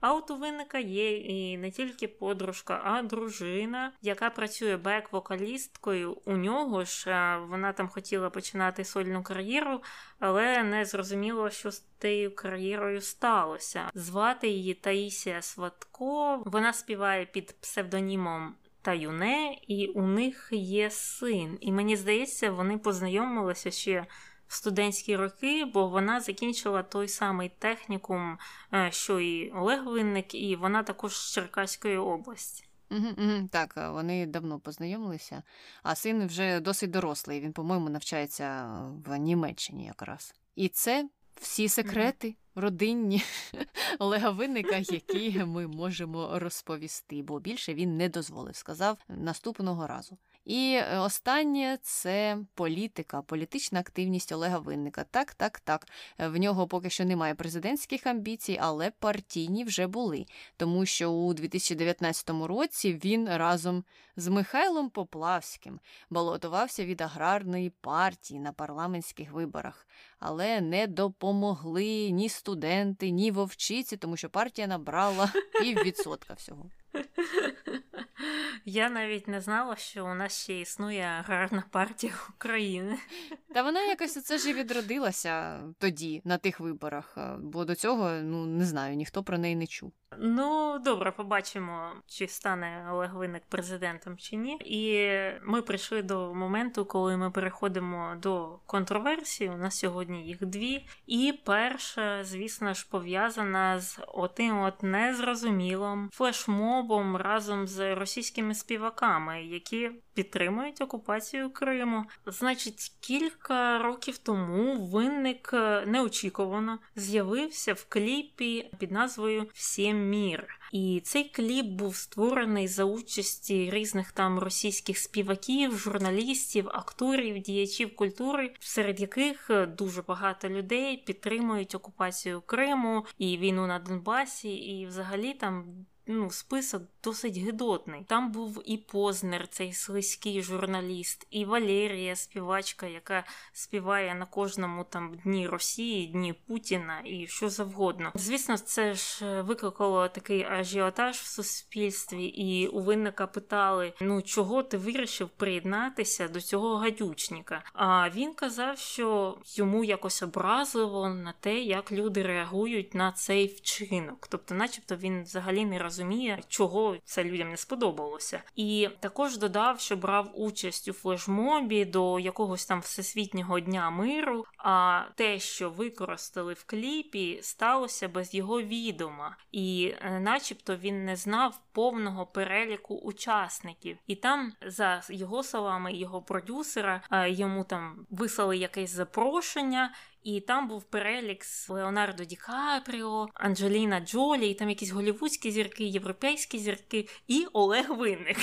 А от у винника є і не тільки подружка, а дружина, яка працює бек-вокалісткою. У нього ж вона там хотіла починати сольну кар'єру, але не зрозуміло, що з тією кар'єрою сталося. Звати її Таїсія Сватко. Вона співає під псевдонімом. Та юне, і у них є син. І мені здається, вони познайомилися ще в студентські роки, бо вона закінчила той самий технікум, е, що і Олег Винник, і вона також з Черкаської області. Угу, угу, Так, вони давно познайомилися, а син вже досить дорослий. Він, по-моєму, навчається в Німеччині якраз. І це всі секрети родинні Олега Винника, які ми можемо розповісти, бо більше він не дозволив, сказав наступного разу. І е, останнє це політика, політична активність Олега Винника. Так, так, так. Е, в нього поки що немає президентських амбіцій, але партійні вже були. Тому що у 2019 році він разом з Михайлом Поплавським балотувався від аграрної партії на парламентських виборах, але не допомогли ні студенти, ні вовчиці, тому що партія набрала піввідсотка всього. Я навіть не знала, що у нас ще існує аграрна партія України. Та вона якось це ж і відродилася тоді, на тих виборах, бо до цього, ну не знаю, ніхто про неї не чув. Ну, добре, побачимо, чи стане Олег Винник президентом чи ні. І ми прийшли до моменту, коли ми переходимо до контроверсії. У нас сьогодні їх дві. І перша, звісно ж, пов'язана з отим от незрозумілим флешмобом разом з російськими співаками, які підтримують окупацію Криму. Значить, кілька років тому винник е, неочікувано з'явився в кліпі під назвою Всім мір. І цей кліп був створений за участі різних там російських співаків, журналістів, акторів, діячів культури, серед яких е, дуже багато людей підтримують окупацію Криму і війну на Донбасі, і взагалі там ну, список досить гидотний. Там був і Познер, цей слизький журналіст, і Валерія, співачка, яка співає на кожному там дні Росії, дні Путіна і що завгодно. Звісно, це ж е, викликало такий ажіотаж в суспільстві, і у винника питали: ну чого ти вирішив приєднатися до цього гадючника? А він казав, що йому якось образливо на те, як люди реагують на цей вчинок. Тобто, начебто, він взагалі не розуміє, чого це людям не сподобалося. І також додав, що брав участь у флешмобі до якогось там всесвітнього дня миру. А те, що використали в кліпі, сталося без його відома, і, е, начебто, він не знав повного переліку учасників. І там, за його словами, його продюсера е, йому там вислали якесь запрошення. І там був перелік з Леонардо Ді Капріо, Анджеліна Джолі, і там якісь голівудські зірки, європейські зірки і Олег Винник.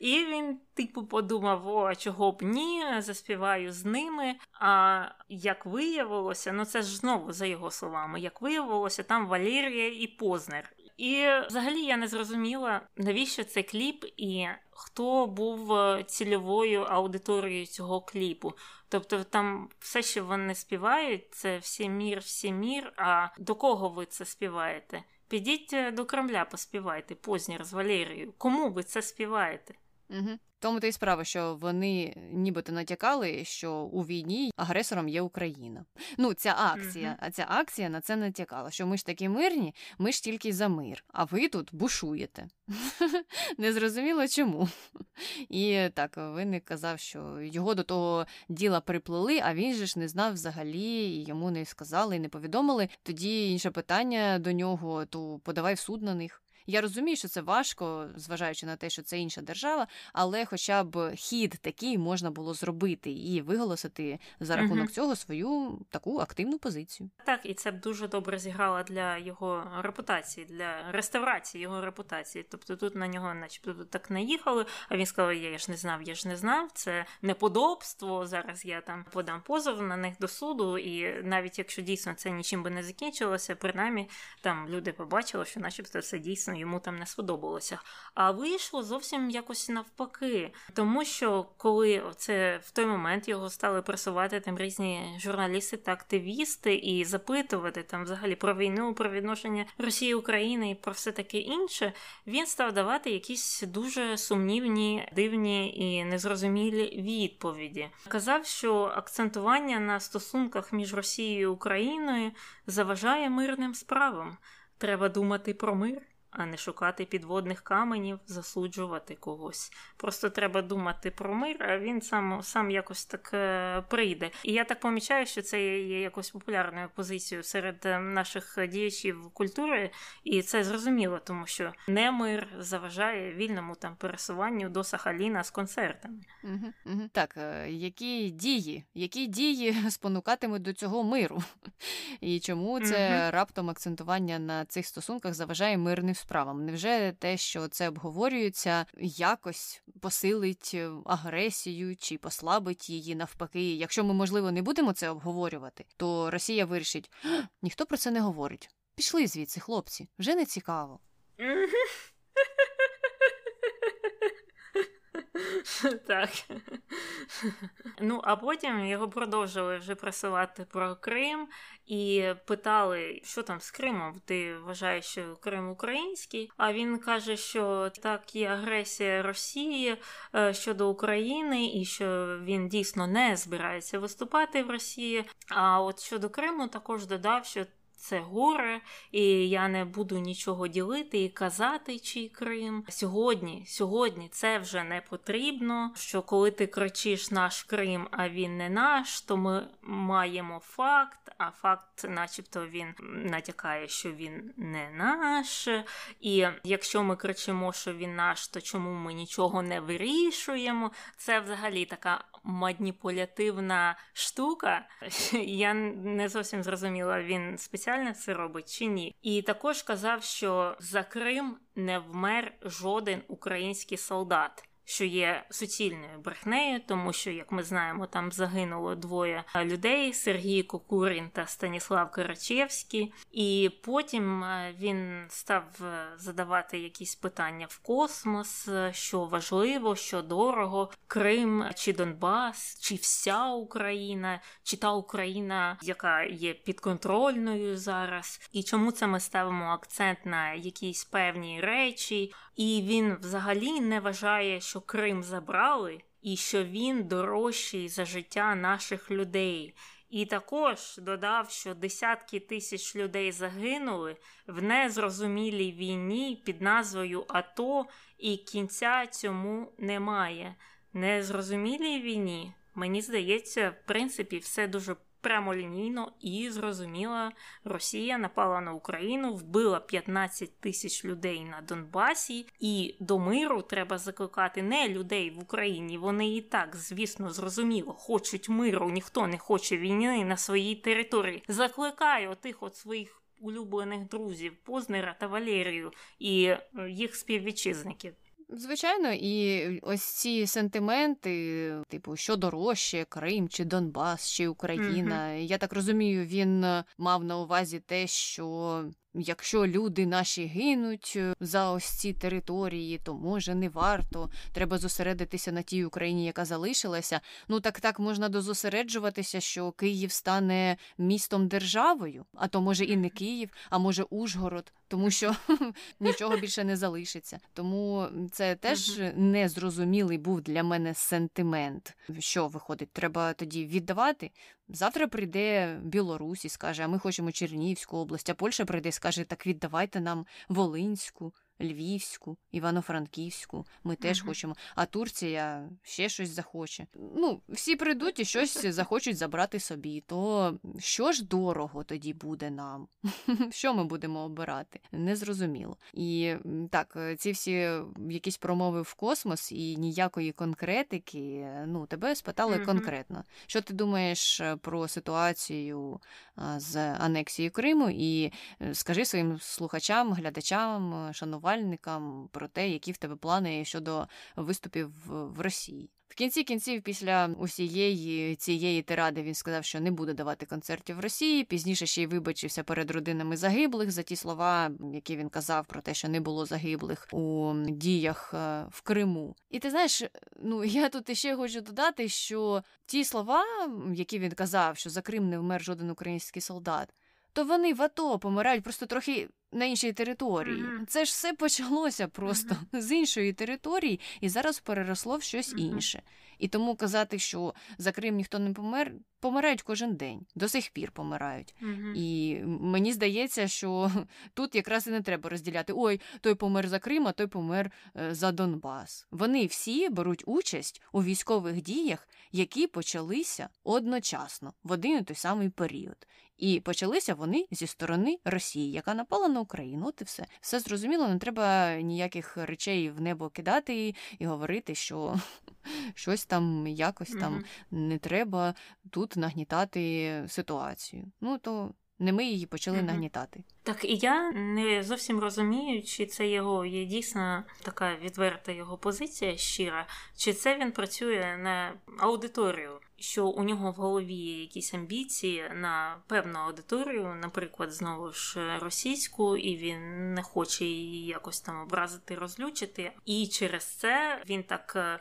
І він, типу, подумав, о, чого б ні, заспіваю з ними. А як виявилося, ну це ж знову за його словами, як виявилося, там Валерія і Познер. І взагалі я не зрозуміла, навіщо цей кліп і хто був е, цільовою аудиторією цього кліпу. Тобто там все, що вони співають, це всі мір, всі мір. А до кого ви це співаєте? Підіть е, до Кремля, поспівайте Познір з Валерією. Кому ви це співаєте? Угу. Тому то й справа, що вони нібито натякали, що у війні агресором є Україна. Ну, ця акція, а ця акція на це натякала, що ми ж такі мирні, ми ж тільки за мир, а ви тут бушуєте. Незрозуміло чому. І так, винник казав, що його до того діла приплели, а він же ж не знав взагалі, і йому не сказали і не повідомили. Тоді інше питання до нього, то подавай в суд на них. Я розумію, що це важко, зважаючи на те, що це інша держава, але хоча б хід такий можна було зробити і виголосити за рахунок угу. цього свою таку активну позицію. Так, і це б дуже добре зіграло для його репутації, для реставрації його репутації. Тобто тут на нього, начебто, тут так наїхали. А він сказав: Я ж не знав, я ж не знав. Це неподобство. Зараз я там подам позов на них до суду, і навіть якщо дійсно це нічим би не закінчилося, принаймні там люди побачили, що, начебто, це дійсно йому там не сподобалося. А вийшло зовсім якось навпаки, тому що коли це в той момент його стали просувати там різні журналісти та активісти і запитувати там взагалі про війну, про відношення Росії України і про все таке інше, він став давати якісь дуже сумнівні, дивні і незрозумілі відповіді. Казав, що акцентування на стосунках між Росією і Україною заважає мирним справам. Треба думати про мир а не шукати підводних каменів, засуджувати когось. Просто треба думати про мир, а він сам сам якось так е, прийде. І я так помічаю, що це є якось популярною позицією серед е, наших діячів культури, і це зрозуміло, тому що не мир заважає вільному там пересуванню до Сахаліна з концертами. Угу, угу. Так, е, які дії, які дії спонукатимуть до цього миру? І чому це угу. раптом акцентування на цих стосунках заважає мирним справам? Невже те, що це обговорюється, якось посилить е, агресію чи послабить її навпаки? Якщо ми, можливо, не будемо це обговорювати, то Росія вирішить: ніхто про це не говорить. Пішли звідси, хлопці, вже не цікаво. Так. Ну, а потім його продовжили вже просувати про Крим і питали, що там з Кримом. Ти вважаєш, що Крим український? А він каже, що так є агресія Росії е, щодо України, і що він дійсно не збирається виступати в Росії. А от щодо Криму також додав, що це горе, і я не буду нічого ділити і казати, чий Крим. Сьогодні, сьогодні це вже не потрібно. Що коли ти кричиш наш Крим, а він не наш, то ми маємо факт. А факт, начебто, він натякає, що він не наш. І якщо ми кричимо, що він наш, то чому ми нічого не вирішуємо? Це взагалі така маніпулятивна штука. Я не зовсім зрозуміла, він спеціально це робить чи ні. І також казав, що за Крим не вмер жоден український солдат що є суцільною брехнею, тому що, як ми знаємо, там загинуло двоє людей: Сергій Кокурін та Станіслав Карачевський. І потім е, він став е, задавати якісь питання в космос, е, що важливо, що дорого, Крим чи Донбас, чи вся Україна, чи та Україна, яка є підконтрольною зараз, і чому це ми ставимо акцент на якісь певні речі, і він взагалі не вважає, що Крим забрали, і що він дорожчий за життя наших людей. І також додав, що десятки тисяч людей загинули в незрозумілій війні під назвою АТО, і кінця цьому немає. Незрозумілій війні, мені здається, в принципі, все дуже прямолінійно і зрозуміла, Росія напала на Україну, вбила 15 тисяч людей на Донбасі, і до миру треба закликати не людей в Україні. Вони і так, звісно, зрозуміло, хочуть миру, ніхто не хоче війни на своїй території. Закликаю тих от своїх. Улюблених друзів Познера та Валерію і е, їх співвітчизників. Звичайно, і ось ці сентименти, типу, що дорожче, Крим чи Донбас, чи Україна. Mm-hmm. Я так розумію, він е, мав на увазі те, що Якщо люди наші гинуть е, за ось ці території, то може не варто. Треба зосередитися на тій Україні, яка залишилася. Ну так так можна дозосереджуватися, що Київ стане містом державою, а то може і не Київ, а може Ужгород, тому що нічого більше не залишиться. Тому це теж незрозумілий був для мене сентимент. Що виходить, треба тоді віддавати Завтра прийде Білорусь і скаже, а ми хочемо Чернігівську область, а Польща прийде і скаже, так віддавайте нам Волинську. Львівську, Івано-Франківську, ми теж uh-huh. хочемо, а Турція ще щось захоче. Ну, всі прийдуть і щось захочуть забрати собі. То що ж дорого тоді буде нам? Що ми будемо обирати? Незрозуміло. І так, ці всі якісь промови в космос і ніякої конкретики. Ну, тебе спитали uh-huh. конкретно. Що ти думаєш про ситуацію з анексією Криму? І е, скажи своїм слухачам, глядачам, шанувальникам, шанувальникам про те, які в тебе плани щодо виступів в Росії. В кінці кінців, після усієї цієї тиради, він сказав, що не буде давати концертів в Росії. Пізніше ще й вибачився перед родинами загиблих за ті слова, які він казав про те, що не було загиблих у діях е, в Криму. І ти знаєш, ну я тут ще хочу додати, що ті слова, які він казав, що за Крим не вмер жоден український солдат то вони в АТО помирають просто трохи на іншій території. Mm-hmm. Це ж все почалося просто mm-hmm. з іншої території і зараз переросло в щось mm-hmm. інше. І тому казати, що за Крим ніхто не помер, помирають кожен день, до сих пір помирають. І мені здається, що тут якраз і не треба розділяти ой, той помер за Крим, а той помер е, за Донбас. Вони всі беруть участь у військових діях, які почалися одночасно в один і той самий період. І почалися вони зі сторони Росії, яка напала на Україну. От і все. Все зрозуміло, не треба ніяких речей в небо кидати і говорити, що щось там якось там не треба тут нагнітати ситуацію. Ну то не ми її почали mm-hmm. нагнітати. Так і я не зовсім розумію, чи це його є дійсно така відверта його позиція щира, чи це він працює на аудиторію, що у нього в голові є якісь амбіції на певну аудиторію, наприклад, знову ж російську, і він не хоче її якось там образити, розлючити. І через це він так е,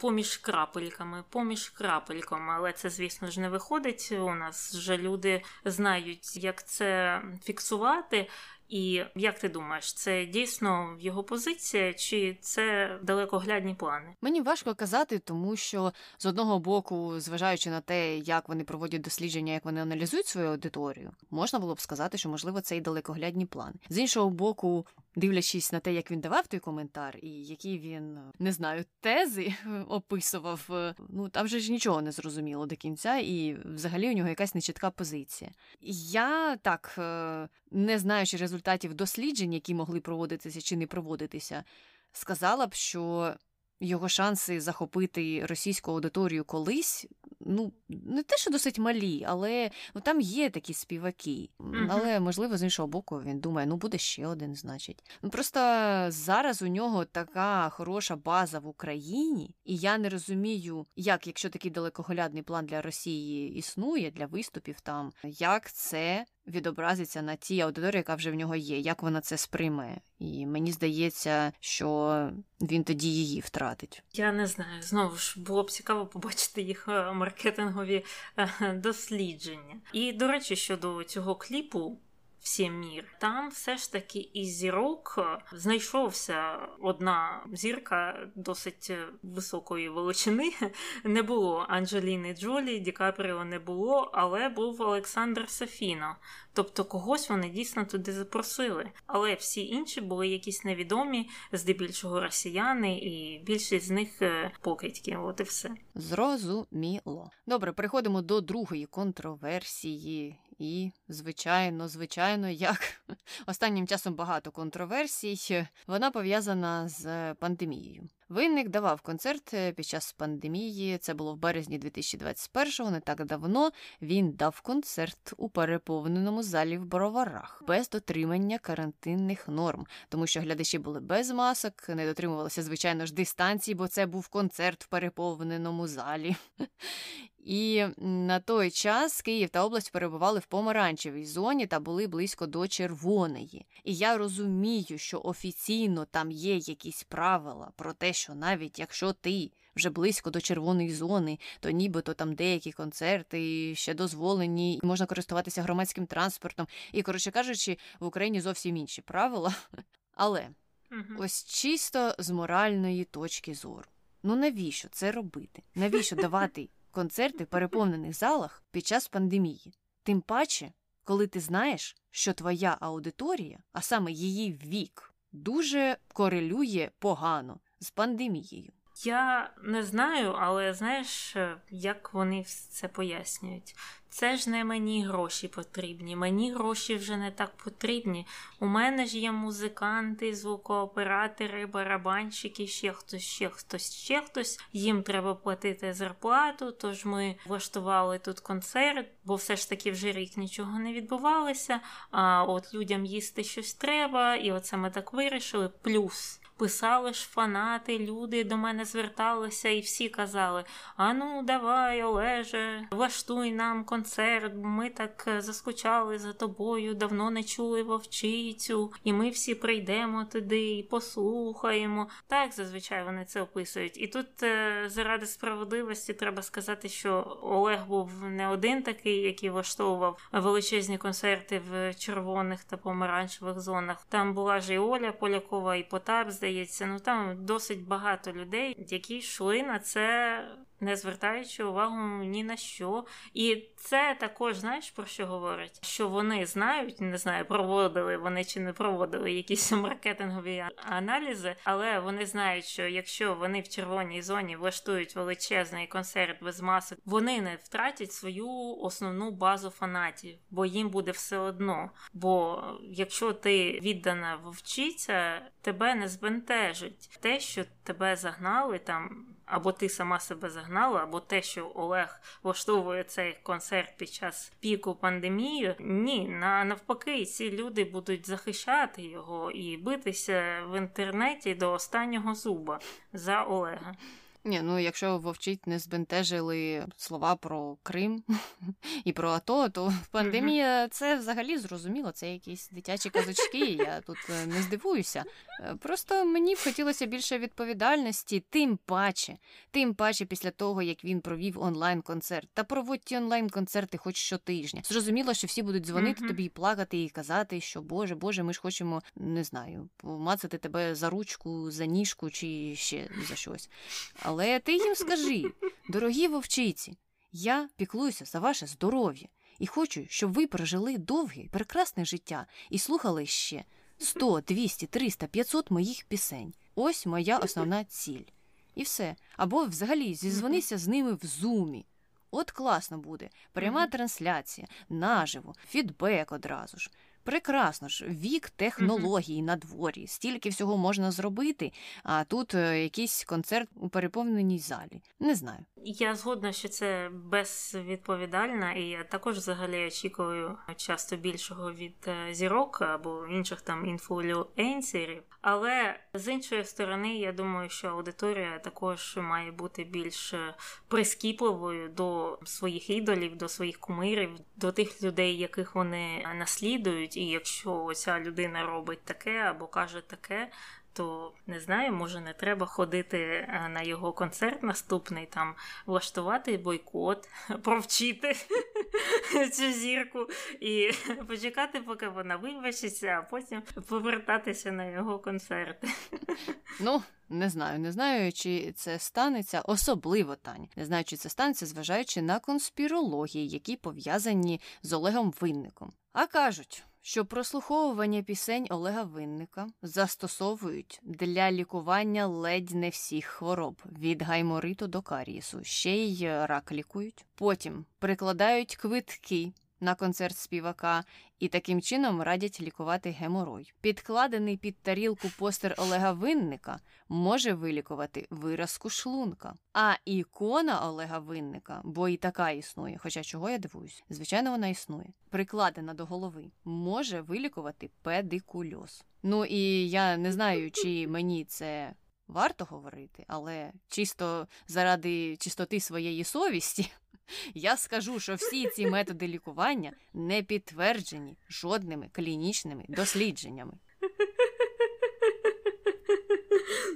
поміж крапельками, поміж крапельком. Але це, звісно ж, не виходить. У нас вже люди знають, як це фіксувати. І як ти думаєш, це дійсно його позиція, чи це далекоглядні плани? Мені важко казати, тому що з одного боку, зважаючи на те, як вони проводять дослідження, як вони аналізують свою аудиторію, можна було б сказати, що можливо це і далекоглядні плани. З іншого боку, дивлячись на те, як він давав той коментар, і які він не знаю тези описував, ну там же ж нічого не зрозуміло до кінця, і взагалі у нього якась нечітка позиція. Я так е, не знаючи результатів досліджень, які могли проводитися чи не проводитися, сказала б, що його шанси захопити російську аудиторію колись, ну не те, що досить малі, але ну там є такі співаки. Mm-hmm. Але можливо, з іншого боку, він думає, ну буде ще один, значить. Ну просто зараз у нього така хороша база в Україні, і я не розумію, як, якщо такий далекоглядний план для Росії існує для виступів там, як це відобразиться на тій аудиторії, яка вже в нього є, як вона це сприйме. І мені здається, що він тоді її втратить. Я не знаю. Знову ж було б цікаво побачити їх е, маркетингові е, дослідження. І до речі, щодо цього кліпу всім мір. Там все ж таки із зірок е, знайшовся одна зірка досить е, високої величини. Не було Анджеліни Джолі, Ді Капріо не було, але був Олександр Софіно. Тобто когось вони дійсно туди запросили. Але всі інші були якісь невідомі, здебільшого росіяни, і більшість з них е, покидьки. От і все. Зрозуміло. Добре, переходимо до другої контроверсії. І, звичайно, звичайно, як останнім часом багато контроверсій, вона пов'язана з пандемією. Винник давав концерт е, під час пандемії. Це було в березні 2021-го, Не так давно він дав концерт у переповненому залі в броварах без дотримання карантинних норм, тому що глядачі були без масок, не дотримувалися звичайно ж дистанції, бо це був концерт в переповненому залі. І на той час Київ та область перебували в помаранчевій зоні та були близько до червоної. І я розумію, що офіційно там є якісь правила про те, що навіть якщо ти вже близько до червоної зони, то нібито там деякі концерти ще дозволені, і можна користуватися громадським транспортом. І, коротше кажучи, в Україні зовсім інші правила. Але ось чисто з моральної точки зору. Ну навіщо це робити? Навіщо давати? Концерти в переповнених залах під час пандемії. Тим паче, коли ти знаєш, що твоя аудиторія, а саме її вік, дуже корелює погано з пандемією. Я не знаю, але знаєш, як вони це пояснюють. Це ж не мені гроші потрібні. Мені гроші вже не так потрібні. У мене ж є музиканти, звукооператори, барабанщики, ще хтось, ще хтось, ще хтось. Їм треба платити зарплату. Тож ми влаштували тут концерт, бо все ж таки вже рік нічого не відбувалося. А от людям їсти щось треба, і оце ми так вирішили. Плюс писали ж фанати, люди до мене зверталися і всі казали: Ану, давай, Олеже, влаштуй нам концерт, ми так е, заскучали за тобою, давно не чули вовчицю, і ми всі прийдемо туди і послухаємо. Так зазвичай вони це описують. І тут е, заради справедливості треба сказати, що Олег був не один такий, який влаштовував величезні концерти в червоних та помаранчевих зонах. Там була ж і Оля Полякова, і Потап, здається. Ну там досить багато людей, які йшли на це не звертаючи увагу ні на що. І це також, знаєш, про що говорить? Що вони знають, не знаю, проводили вони чи не проводили якісь маркетингові аналізи, але вони знають, що якщо вони в червоній зоні влаштують величезний концерт без масок, вони не втратять свою основну базу фанатів, бо їм буде все одно. Бо якщо ти віддана вовчиця, тебе не збентежить те, що тебе загнали там або ти сама себе загнала, або те, що Олег влаштовує цей концерт під час піку пандемії. Ні, на навпаки, ці люди будуть захищати його і битися в інтернеті до останнього зуба за Олега. Ні, ну якщо вовчить не збентежили слова про Крим і про АТО, то пандемія це взагалі зрозуміло. Це якісь дитячі казочки. Я тут е, не здивуюся. Е, просто мені б хотілося більше відповідальності, тим паче, тим паче після того, як він провів онлайн-концерт. Та проводь ті онлайн-концерти хоч щотижня. Зрозуміло, що всі будуть дзвонити тобі і плакати, і казати, що Боже, Боже, ми ж хочемо, не знаю, помацати тебе за ручку, за ніжку чи ще за щось. Але ти їм скажи, дорогі вовчиці, я піклуюся за ваше здоров'я і хочу, щоб ви прожили довге, прекрасне життя і слухали ще 100, 200, 300, 500 моїх пісень. Ось моя основна ціль. І все. Або взагалі зізвонися з ними в зумі. От класно буде. Пряма трансляція, наживо, фідбек одразу ж. Прекрасно ж, вік технологій на дворі, стільки всього можна зробити, а тут е, якийсь концерт у переповненій залі. Не знаю. Я згодна, що це безвідповідально, і я також взагалі очікую часто більшого від е, зірок або інших там інфлюенсерів. Але з іншої сторони, я думаю, що аудиторія також має бути більш е, прискіпливою до своїх ідолів, до своїх кумирів, до тих людей, яких вони наслідують. І якщо ця людина робить таке або каже таке, то не знаю, може не треба ходити е, на його концерт наступний, там влаштувати бойкот, провчити цю зірку і почекати, поки вона вибачиться, а потім повертатися на його концерти. Ну, не знаю, не знаю, чи це станеться, особливо Тань. Не знаю, чи це станеться, зважаючи на конспірології, які пов'язані з Олегом Винником. А кажуть що прослуховування пісень Олега Винника застосовують для лікування ледь не всіх хвороб від гаймориту до карієсу, ще й рак лікують. Потім прикладають квитки на концерт співака і таким чином радять лікувати геморой. Підкладений під тарілку постер Олега Винника може вилікувати виразку шлунка. А ікона Олега Винника, бо і така існує, хоча чого я дивуюсь, звичайно, вона існує, прикладена до голови, може вилікувати педикульоз. Ну і я не знаю, чи мені це. Варто говорити, але чисто заради чистоти своєї совісті я скажу, що всі ці методи лікування не підтверджені жодними клінічними дослідженнями.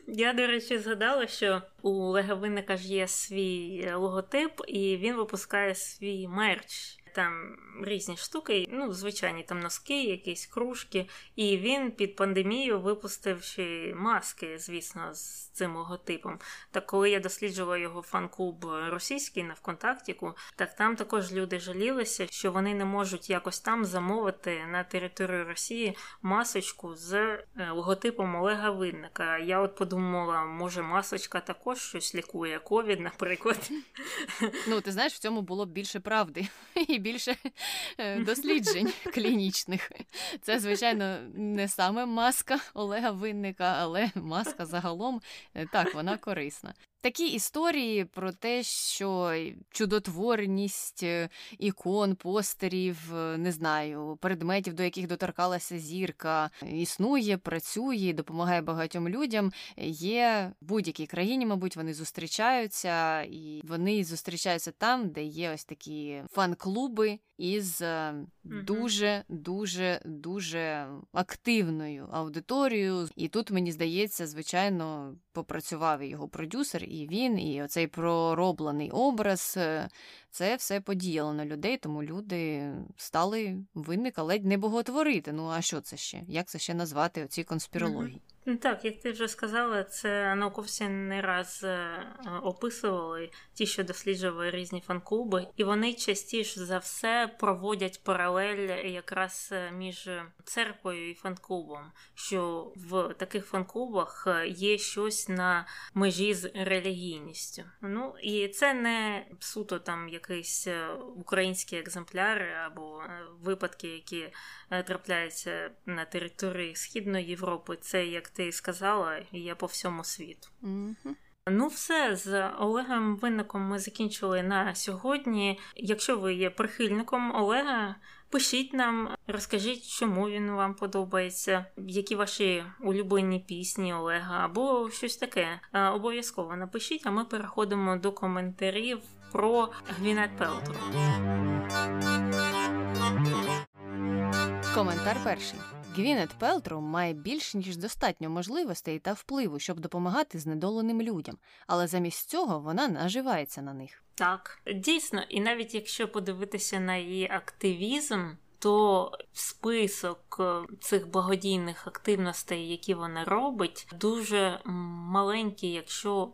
Я, до речі, згадала, що у Легавинника ж є свій логотип, і він випускає свій мерч там різні штуки, ну, звичайні там носки, якісь кружки. І він під пандемію випустив ще маски, звісно, з цим логотипом. Так коли я досліджувала його фан-клуб російський на ВКонтактіку, так там також люди жалілися, що вони не можуть якось там замовити на територію Росії масочку з е, логотипом Олега Винника. Я от подумала, може масочка також щось лікує, ковід, наприклад. Ну, ти знаєш, в цьому було б більше правди і більше е, досліджень клінічних. Це, звичайно, не саме маска Олега Винника, але маска загалом е, так, вона корисна. Такі історії про те, що чудотворність ікон, постерів, е, не знаю, предметів, до яких доторкалася зірка, існує, працює, допомагає багатьом людям. Є в будь-якій країні, мабуть, вони зустрічаються, і вони зустрічаються там, де є ось такі фан-клуби із е, дуже дуже дуже активною аудиторією. І тут мені здається, звичайно, попрацював його продюсер, і він, і оцей пророблений образ. Це все подіяло на людей, тому люди стали винника ледь не боготворити. Ну а що це ще? Як це ще назвати оці конспірології? Ну так, як ти вже сказала, це науковці не раз е, описували ті, що досліджували різні фан-клуби, і вони частіше за все проводять паралель якраз е, між церквою і фан-клубом, що в таких фан-клубах е, є щось на межі з релігійністю. Ну і це не суто там якийсь український екземпляр або випадки, які трапляються на території Східної Європи. Це як ти сказала, є по всьому світу. Mm-hmm. Ну, все з Олегом Винником ми закінчили на сьогодні. Якщо ви є прихильником Олега, пишіть нам, розкажіть, чому він вам подобається, які ваші улюблені пісні Олега, або щось таке. Обов'язково напишіть, а ми переходимо до коментарів про Гвінет Пелтру. Коментар перший. Гвінет Пелтроу має більш ніж достатньо можливостей та впливу, щоб допомагати знедоленим людям, але замість цього вона наживається на них. Так, дійсно, і навіть якщо подивитися на її активізм, то список е, цих благодійних активностей, які вона робить, дуже маленький, якщо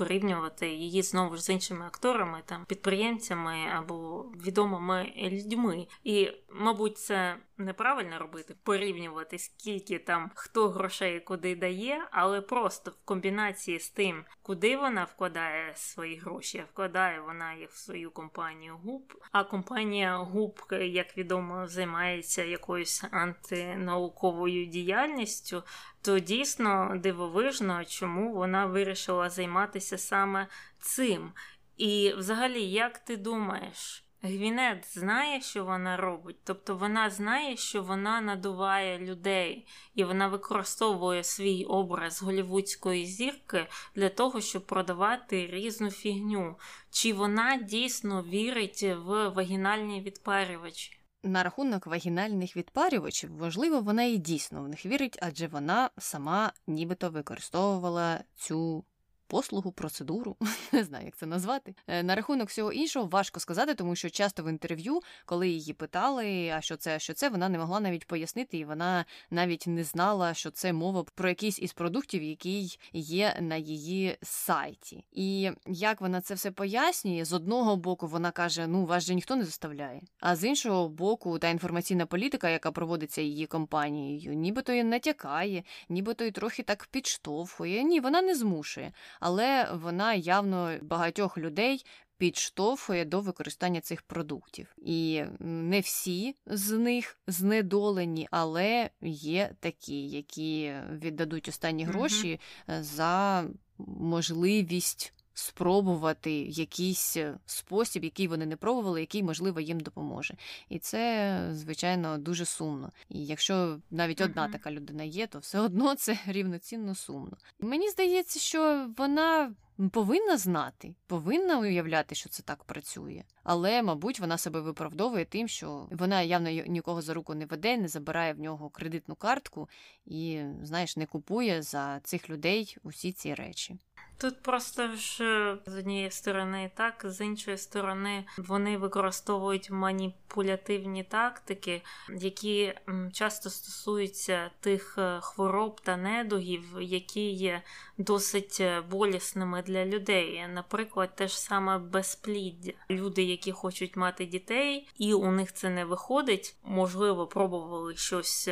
порівнювати її знову ж з іншими акторами, там підприємцями або відомими людьми. І, мабуть, це неправильно робити, порівнювати, скільки там хто грошей куди дає, але просто в комбінації з тим, куди вона вкладає свої гроші, вкладає вона їх в свою компанію ГУП. А компанія ГУП, як відомо, займається якоюсь антинауковою діяльністю, то дійсно дивовижно, чому вона вирішила займатися саме цим. І, взагалі, як ти думаєш? Гвінет знає, що вона робить, тобто вона знає, що вона надуває людей, і вона використовує свій образ голівудської зірки для того, щоб продавати різну фігню. Чи вона дійсно вірить в вагінальні відпарювачі? На рахунок вагінальних відпарювачів, можливо, вона і дійсно в них вірить, адже вона сама нібито використовувала цю послугу, процедуру, не знаю, як це назвати. Е, на рахунок всього іншого важко сказати, тому що часто в інтерв'ю, коли її питали, а що це, що це, вона не могла навіть пояснити, і вона навіть не знала, що це мова про якийсь із продуктів, який є на її сайті. І як вона це все пояснює, з одного боку вона каже: Ну, вас же ніхто не заставляє. А з іншого боку, та інформаційна політика, яка проводиться її компанією, нібито і натякає, нібито і трохи так підштовхує. Ні, вона не змушує але вона явно багатьох людей. Підштовхує до використання цих продуктів. І не всі з них знедолені, але є такі, які віддадуть останні гроші mm-hmm. за можливість спробувати якийсь е, спосіб, який вони не пробували, який, можливо, їм допоможе. І це, звичайно, дуже сумно. І якщо навіть одна така людина є, то все одно це рівноцінно сумно. Мені здається, що вона. Повинна знати, повинна уявляти, що це так працює, але, мабуть, вона себе виправдовує тим, що вона явно нікого за руку не веде, не забирає в нього кредитну картку і, знаєш, не купує за цих людей усі ці речі. Тут просто ж е, з однієї сторони так, з іншої сторони, вони використовують маніпулятивні тактики, які часто стосуються тих е, хвороб та недугів, які є досить е, болісними для людей. Наприклад, те ж саме безпліддя. Люди, які хочуть мати дітей, і у них це не виходить, можливо, пробували щось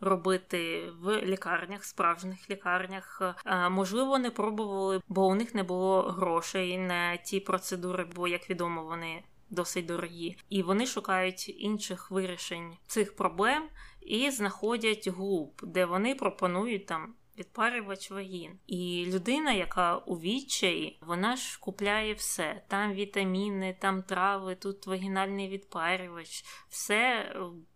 робити в лікарнях, справжніх лікарнях, можливо, не пробували бо у них не було грошей на ті процедури, бо, як відомо, вони досить дорогі. І вони шукають інших вирішень цих проблем і знаходять губ, де вони пропонують там. Відпарювач вагін. І людина, яка у відчаї, вона ж купляє все. Там вітаміни, там трави, тут вагінальний відпарювач, все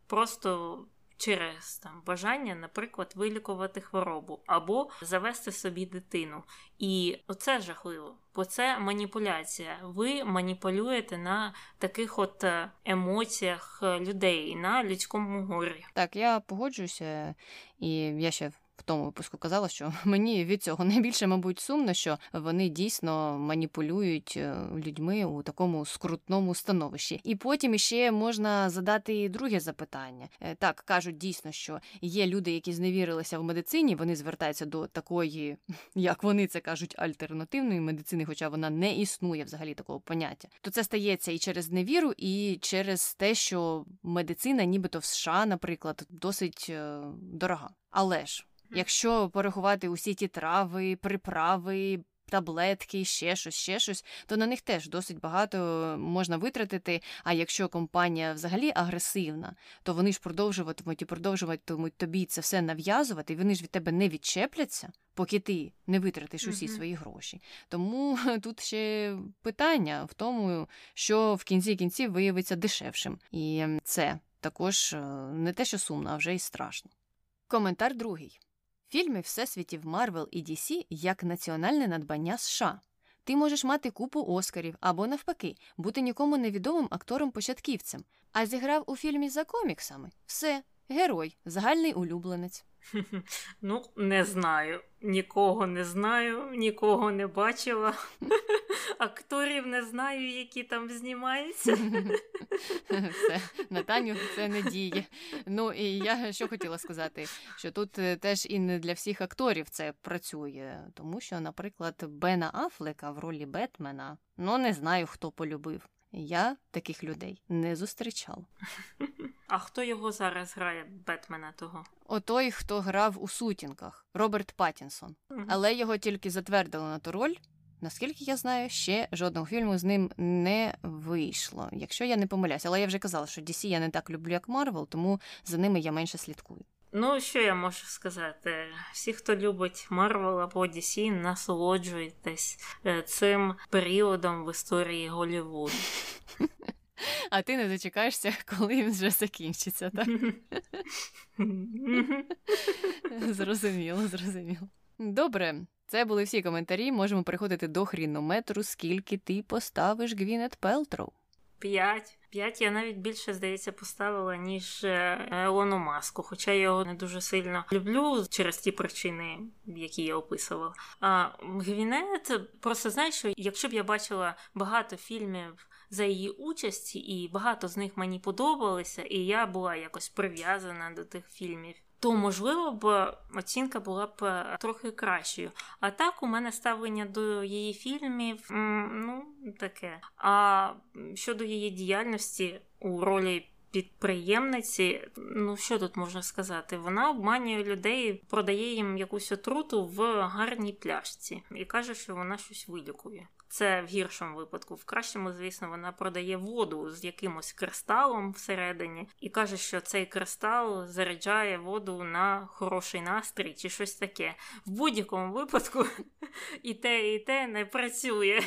просто через там бажання, наприклад, вилікувати хворобу або завести собі дитину. І оце жахливо, бо це маніпуляція. Ви маніпулюєте на таких от е, емоціях е, людей на людському горі. Так, я погоджуюся, і я ще в тому випуску казала, що мені від цього найбільше, мабуть, сумно, що вони дійсно маніпулюють е, людьми у такому скрутному становищі. І потім іще можна задати друге запитання. Е, так кажуть дійсно, що є люди, які зневірилися в медицині, вони звертаються до такої, як вони це кажуть, альтернативної медицини, хоча вона не існує взагалі такого поняття. То це стається і через невіру, і через те, що медицина, нібито в США, наприклад, досить е, дорога. Але ж Якщо порахувати усі ті трави, приправи, таблетки, ще щось, ще щось, то на них теж досить багато можна витратити. А якщо компанія взагалі агресивна, то вони ж продовжуватимуть і продовжуватимуть тобі це все нав'язувати, і вони ж від тебе не відчепляться, поки ти не витратиш усі mm-hmm. свої гроші. Тому тут ще питання в тому, що в кінці кінців виявиться дешевшим. І це також е, не те, що сумно, а вже й страшно. Коментар другий. Фільми Всесвітів Марвел і DC як національне надбання США. Ти можеш мати купу Оскарів або, навпаки, бути нікому невідомим актором-початківцем, а зіграв у фільмі за коміксами. Все, герой, загальний улюбленець. Ну, не знаю. Нікого не знаю, нікого не бачила. Акторів не знаю, які там знімаються. Все, на Таню це не діє. Ну і я що хотіла сказати, що тут е, теж і не для всіх акторів це працює, тому що, наприклад, Бена Афлека в ролі Бетмена, ну не знаю, хто полюбив. Я таких людей не зустрічав. А хто його зараз грає, Бетмена того? Отой, хто грав у сутінках, Роберт Паттінсон. Угу. Але його тільки затвердили на ту роль. Наскільки я знаю, ще жодного фільму з ним не вийшло, якщо я не помиляюся. Але я вже казала, що DC я не так люблю, як Марвел, тому за ними я менше слідкую. Ну, що я можу сказати? Всі, хто любить Марвел або DC, насолоджуйтесь е, цим періодом в історії Голлівуду. А ти не дочекаєшся, коли він вже закінчиться, так? Зрозуміло, зрозуміло. Добре, це були всі коментарі. Можемо переходити до хрінометру, скільки ти поставиш Гвінет Пелтроу. П'ять. П'ять я навіть більше, здається, поставила, ніж Елону Маску, хоча я його не дуже сильно люблю через ті причини, які я описувала. А Гвінет, просто знаєш, що якщо б я бачила багато фільмів за її участі, і багато з них мені подобалися, і я була якось прив'язана до тих фільмів то можливо б оцінка була б е, трохи кращою. А так у мене ставлення до її фільмів ну таке. А щодо її діяльності у ролі. Підприємниці, ну що тут можна сказати? Вона обманює людей, продає їм якусь отруту в гарній пляшці і каже, що вона щось вилікує. Це в гіршому випадку. В кращому, звісно, вона продає воду з якимось кристалом всередині і каже, що цей кристал заряджає воду на хороший настрій чи щось таке. В будь-якому випадку і те, і те не працює.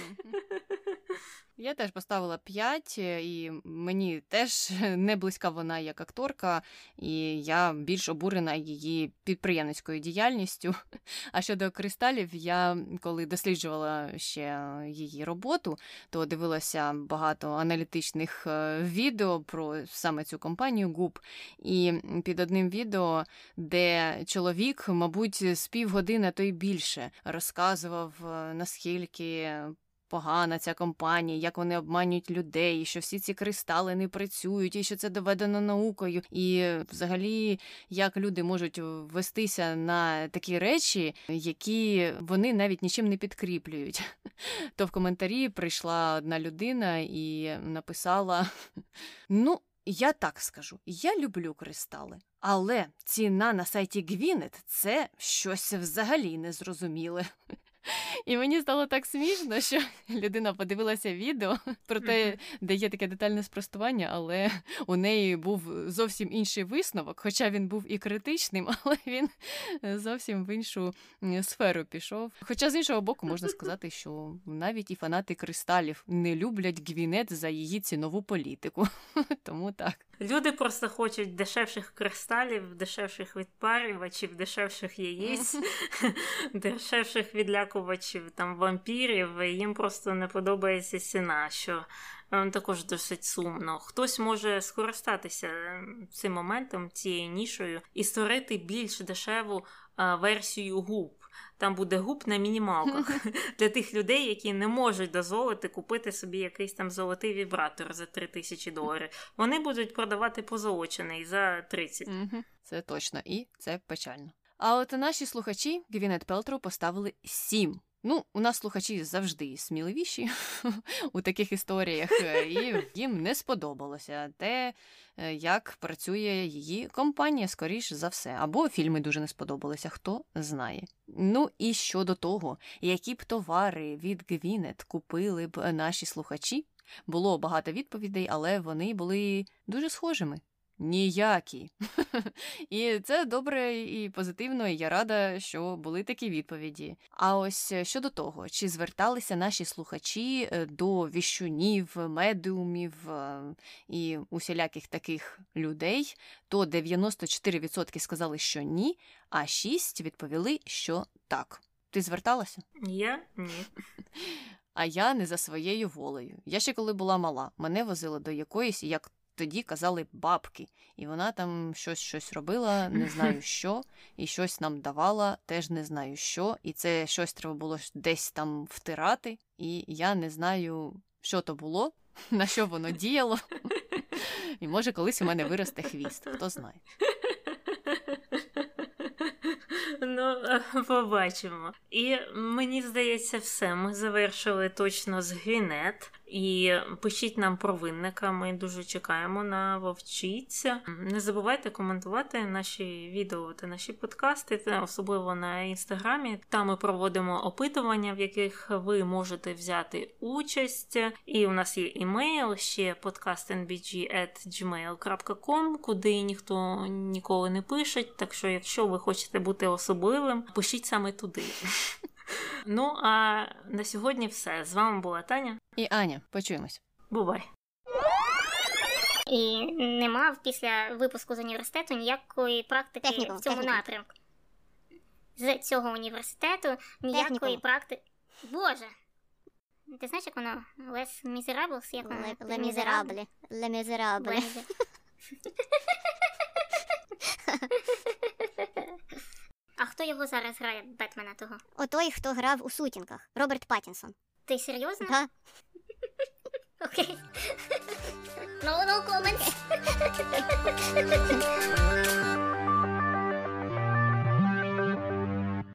Я теж поставила 5, е, і мені теж не близька вона як акторка, і я більш обурена її підприємницькою діяльністю. А щодо кристалів, я коли досліджувала ще її роботу, то дивилася багато аналітичних е, відео про саме цю компанію ГУП. І під одним відео, де чоловік, мабуть, з півгодини, то й більше розказував, е, наскільки погана ця компанія, як вони обманюють людей, і що всі ці кристали не працюють, і що це доведено наукою. І взагалі, як люди можуть вестися на такі речі, які вони навіть нічим не підкріплюють. То в коментарі прийшла одна людина і написала: Ну. Я так скажу, я люблю кристали, але ціна на сайті Гвінет це щось взагалі незрозуміле. І мені стало так смішно, що людина подивилася відео про те, де є таке детальне спростування, але у неї був зовсім інший висновок, хоча він був і критичним, але він зовсім в іншу сферу пішов. Хоча з іншого боку можна сказати, що навіть і фанати кристалів не люблять Гвінет за її цінову політику. Тому так. Люди просто хочуть дешевших кристалів, дешевших відпарювачів, дешевших яєць, дешевших відлякувачів там вампірів. І їм просто не подобається ціна, що ем, також досить сумно. Хтось може скористатися ем, цим моментом, цією нішою і створити більш дешеву версію губ. Там буде губ на мінімалках для тих людей, які не можуть дозволити купити собі якийсь там золотий вібратор за 3 тисячі доларів. Вони будуть продавати позолочений за 30. Це точно і це печально. А от наші слухачі Гвінет Пелтроу поставили 7 Ну, у нас слухачі завжди сміливіші у таких історіях, е, і їм не сподобалося те, е, як працює її компанія, скоріш за все. Або фільми дуже не сподобалися, хто знає. Ну і щодо того, які б товари від Гвінет купили б наші слухачі, було багато відповідей, але вони були дуже схожими. Ніякі. І це добре і позитивно, і я рада, що були такі відповіді. А ось е, щодо того, чи зверталися наші слухачі е, до віщунів, медіумів е, і усіляких таких людей, то 94% сказали, що ні, а 6% відповіли, що так. Ти зверталася? Я ні. А я не за своєю волею. Я ще коли була мала, мене возили до якоїсь як тоді казали бабки, і вона там щось щось робила, не знаю що, і щось нам давала, теж не знаю що, і це щось треба було десь там втирати, і я не знаю, що то було, на що воно діяло. І може колись у мене виросте хвіст, хто знає. Ну, побачимо. І мені здається, все. Ми завершили точно з Гвінет. І пишіть нам про винника. Ми дуже чекаємо на вовчиця. Не забувайте коментувати наші відео та наші подкасти, особливо на інстаграмі. Там ми проводимо опитування, в яких ви можете взяти участь. І у нас є імейл, ще podcastnbg.gmail.com, куди ніхто ніколи не пише. Так що, якщо ви хочете бути особливим, пишіть саме туди. Ну, а на сьогодні все. З вами була Таня і Аня. Почуємось. Бувай. І не мав після випуску з університету ніякої практики технікум, в цьому технікум. напрямку. З цього університету ніякої технікум. практики. Боже. Ти знаєш, як воно? Les Misérables? Як воно? Les Misérables. Les Misérables. Хто його зараз грає Бетмена того? Отой, хто грав у сутінках. Роберт Паттінсон. Ти серйозно? Да. Окей. No, no comments.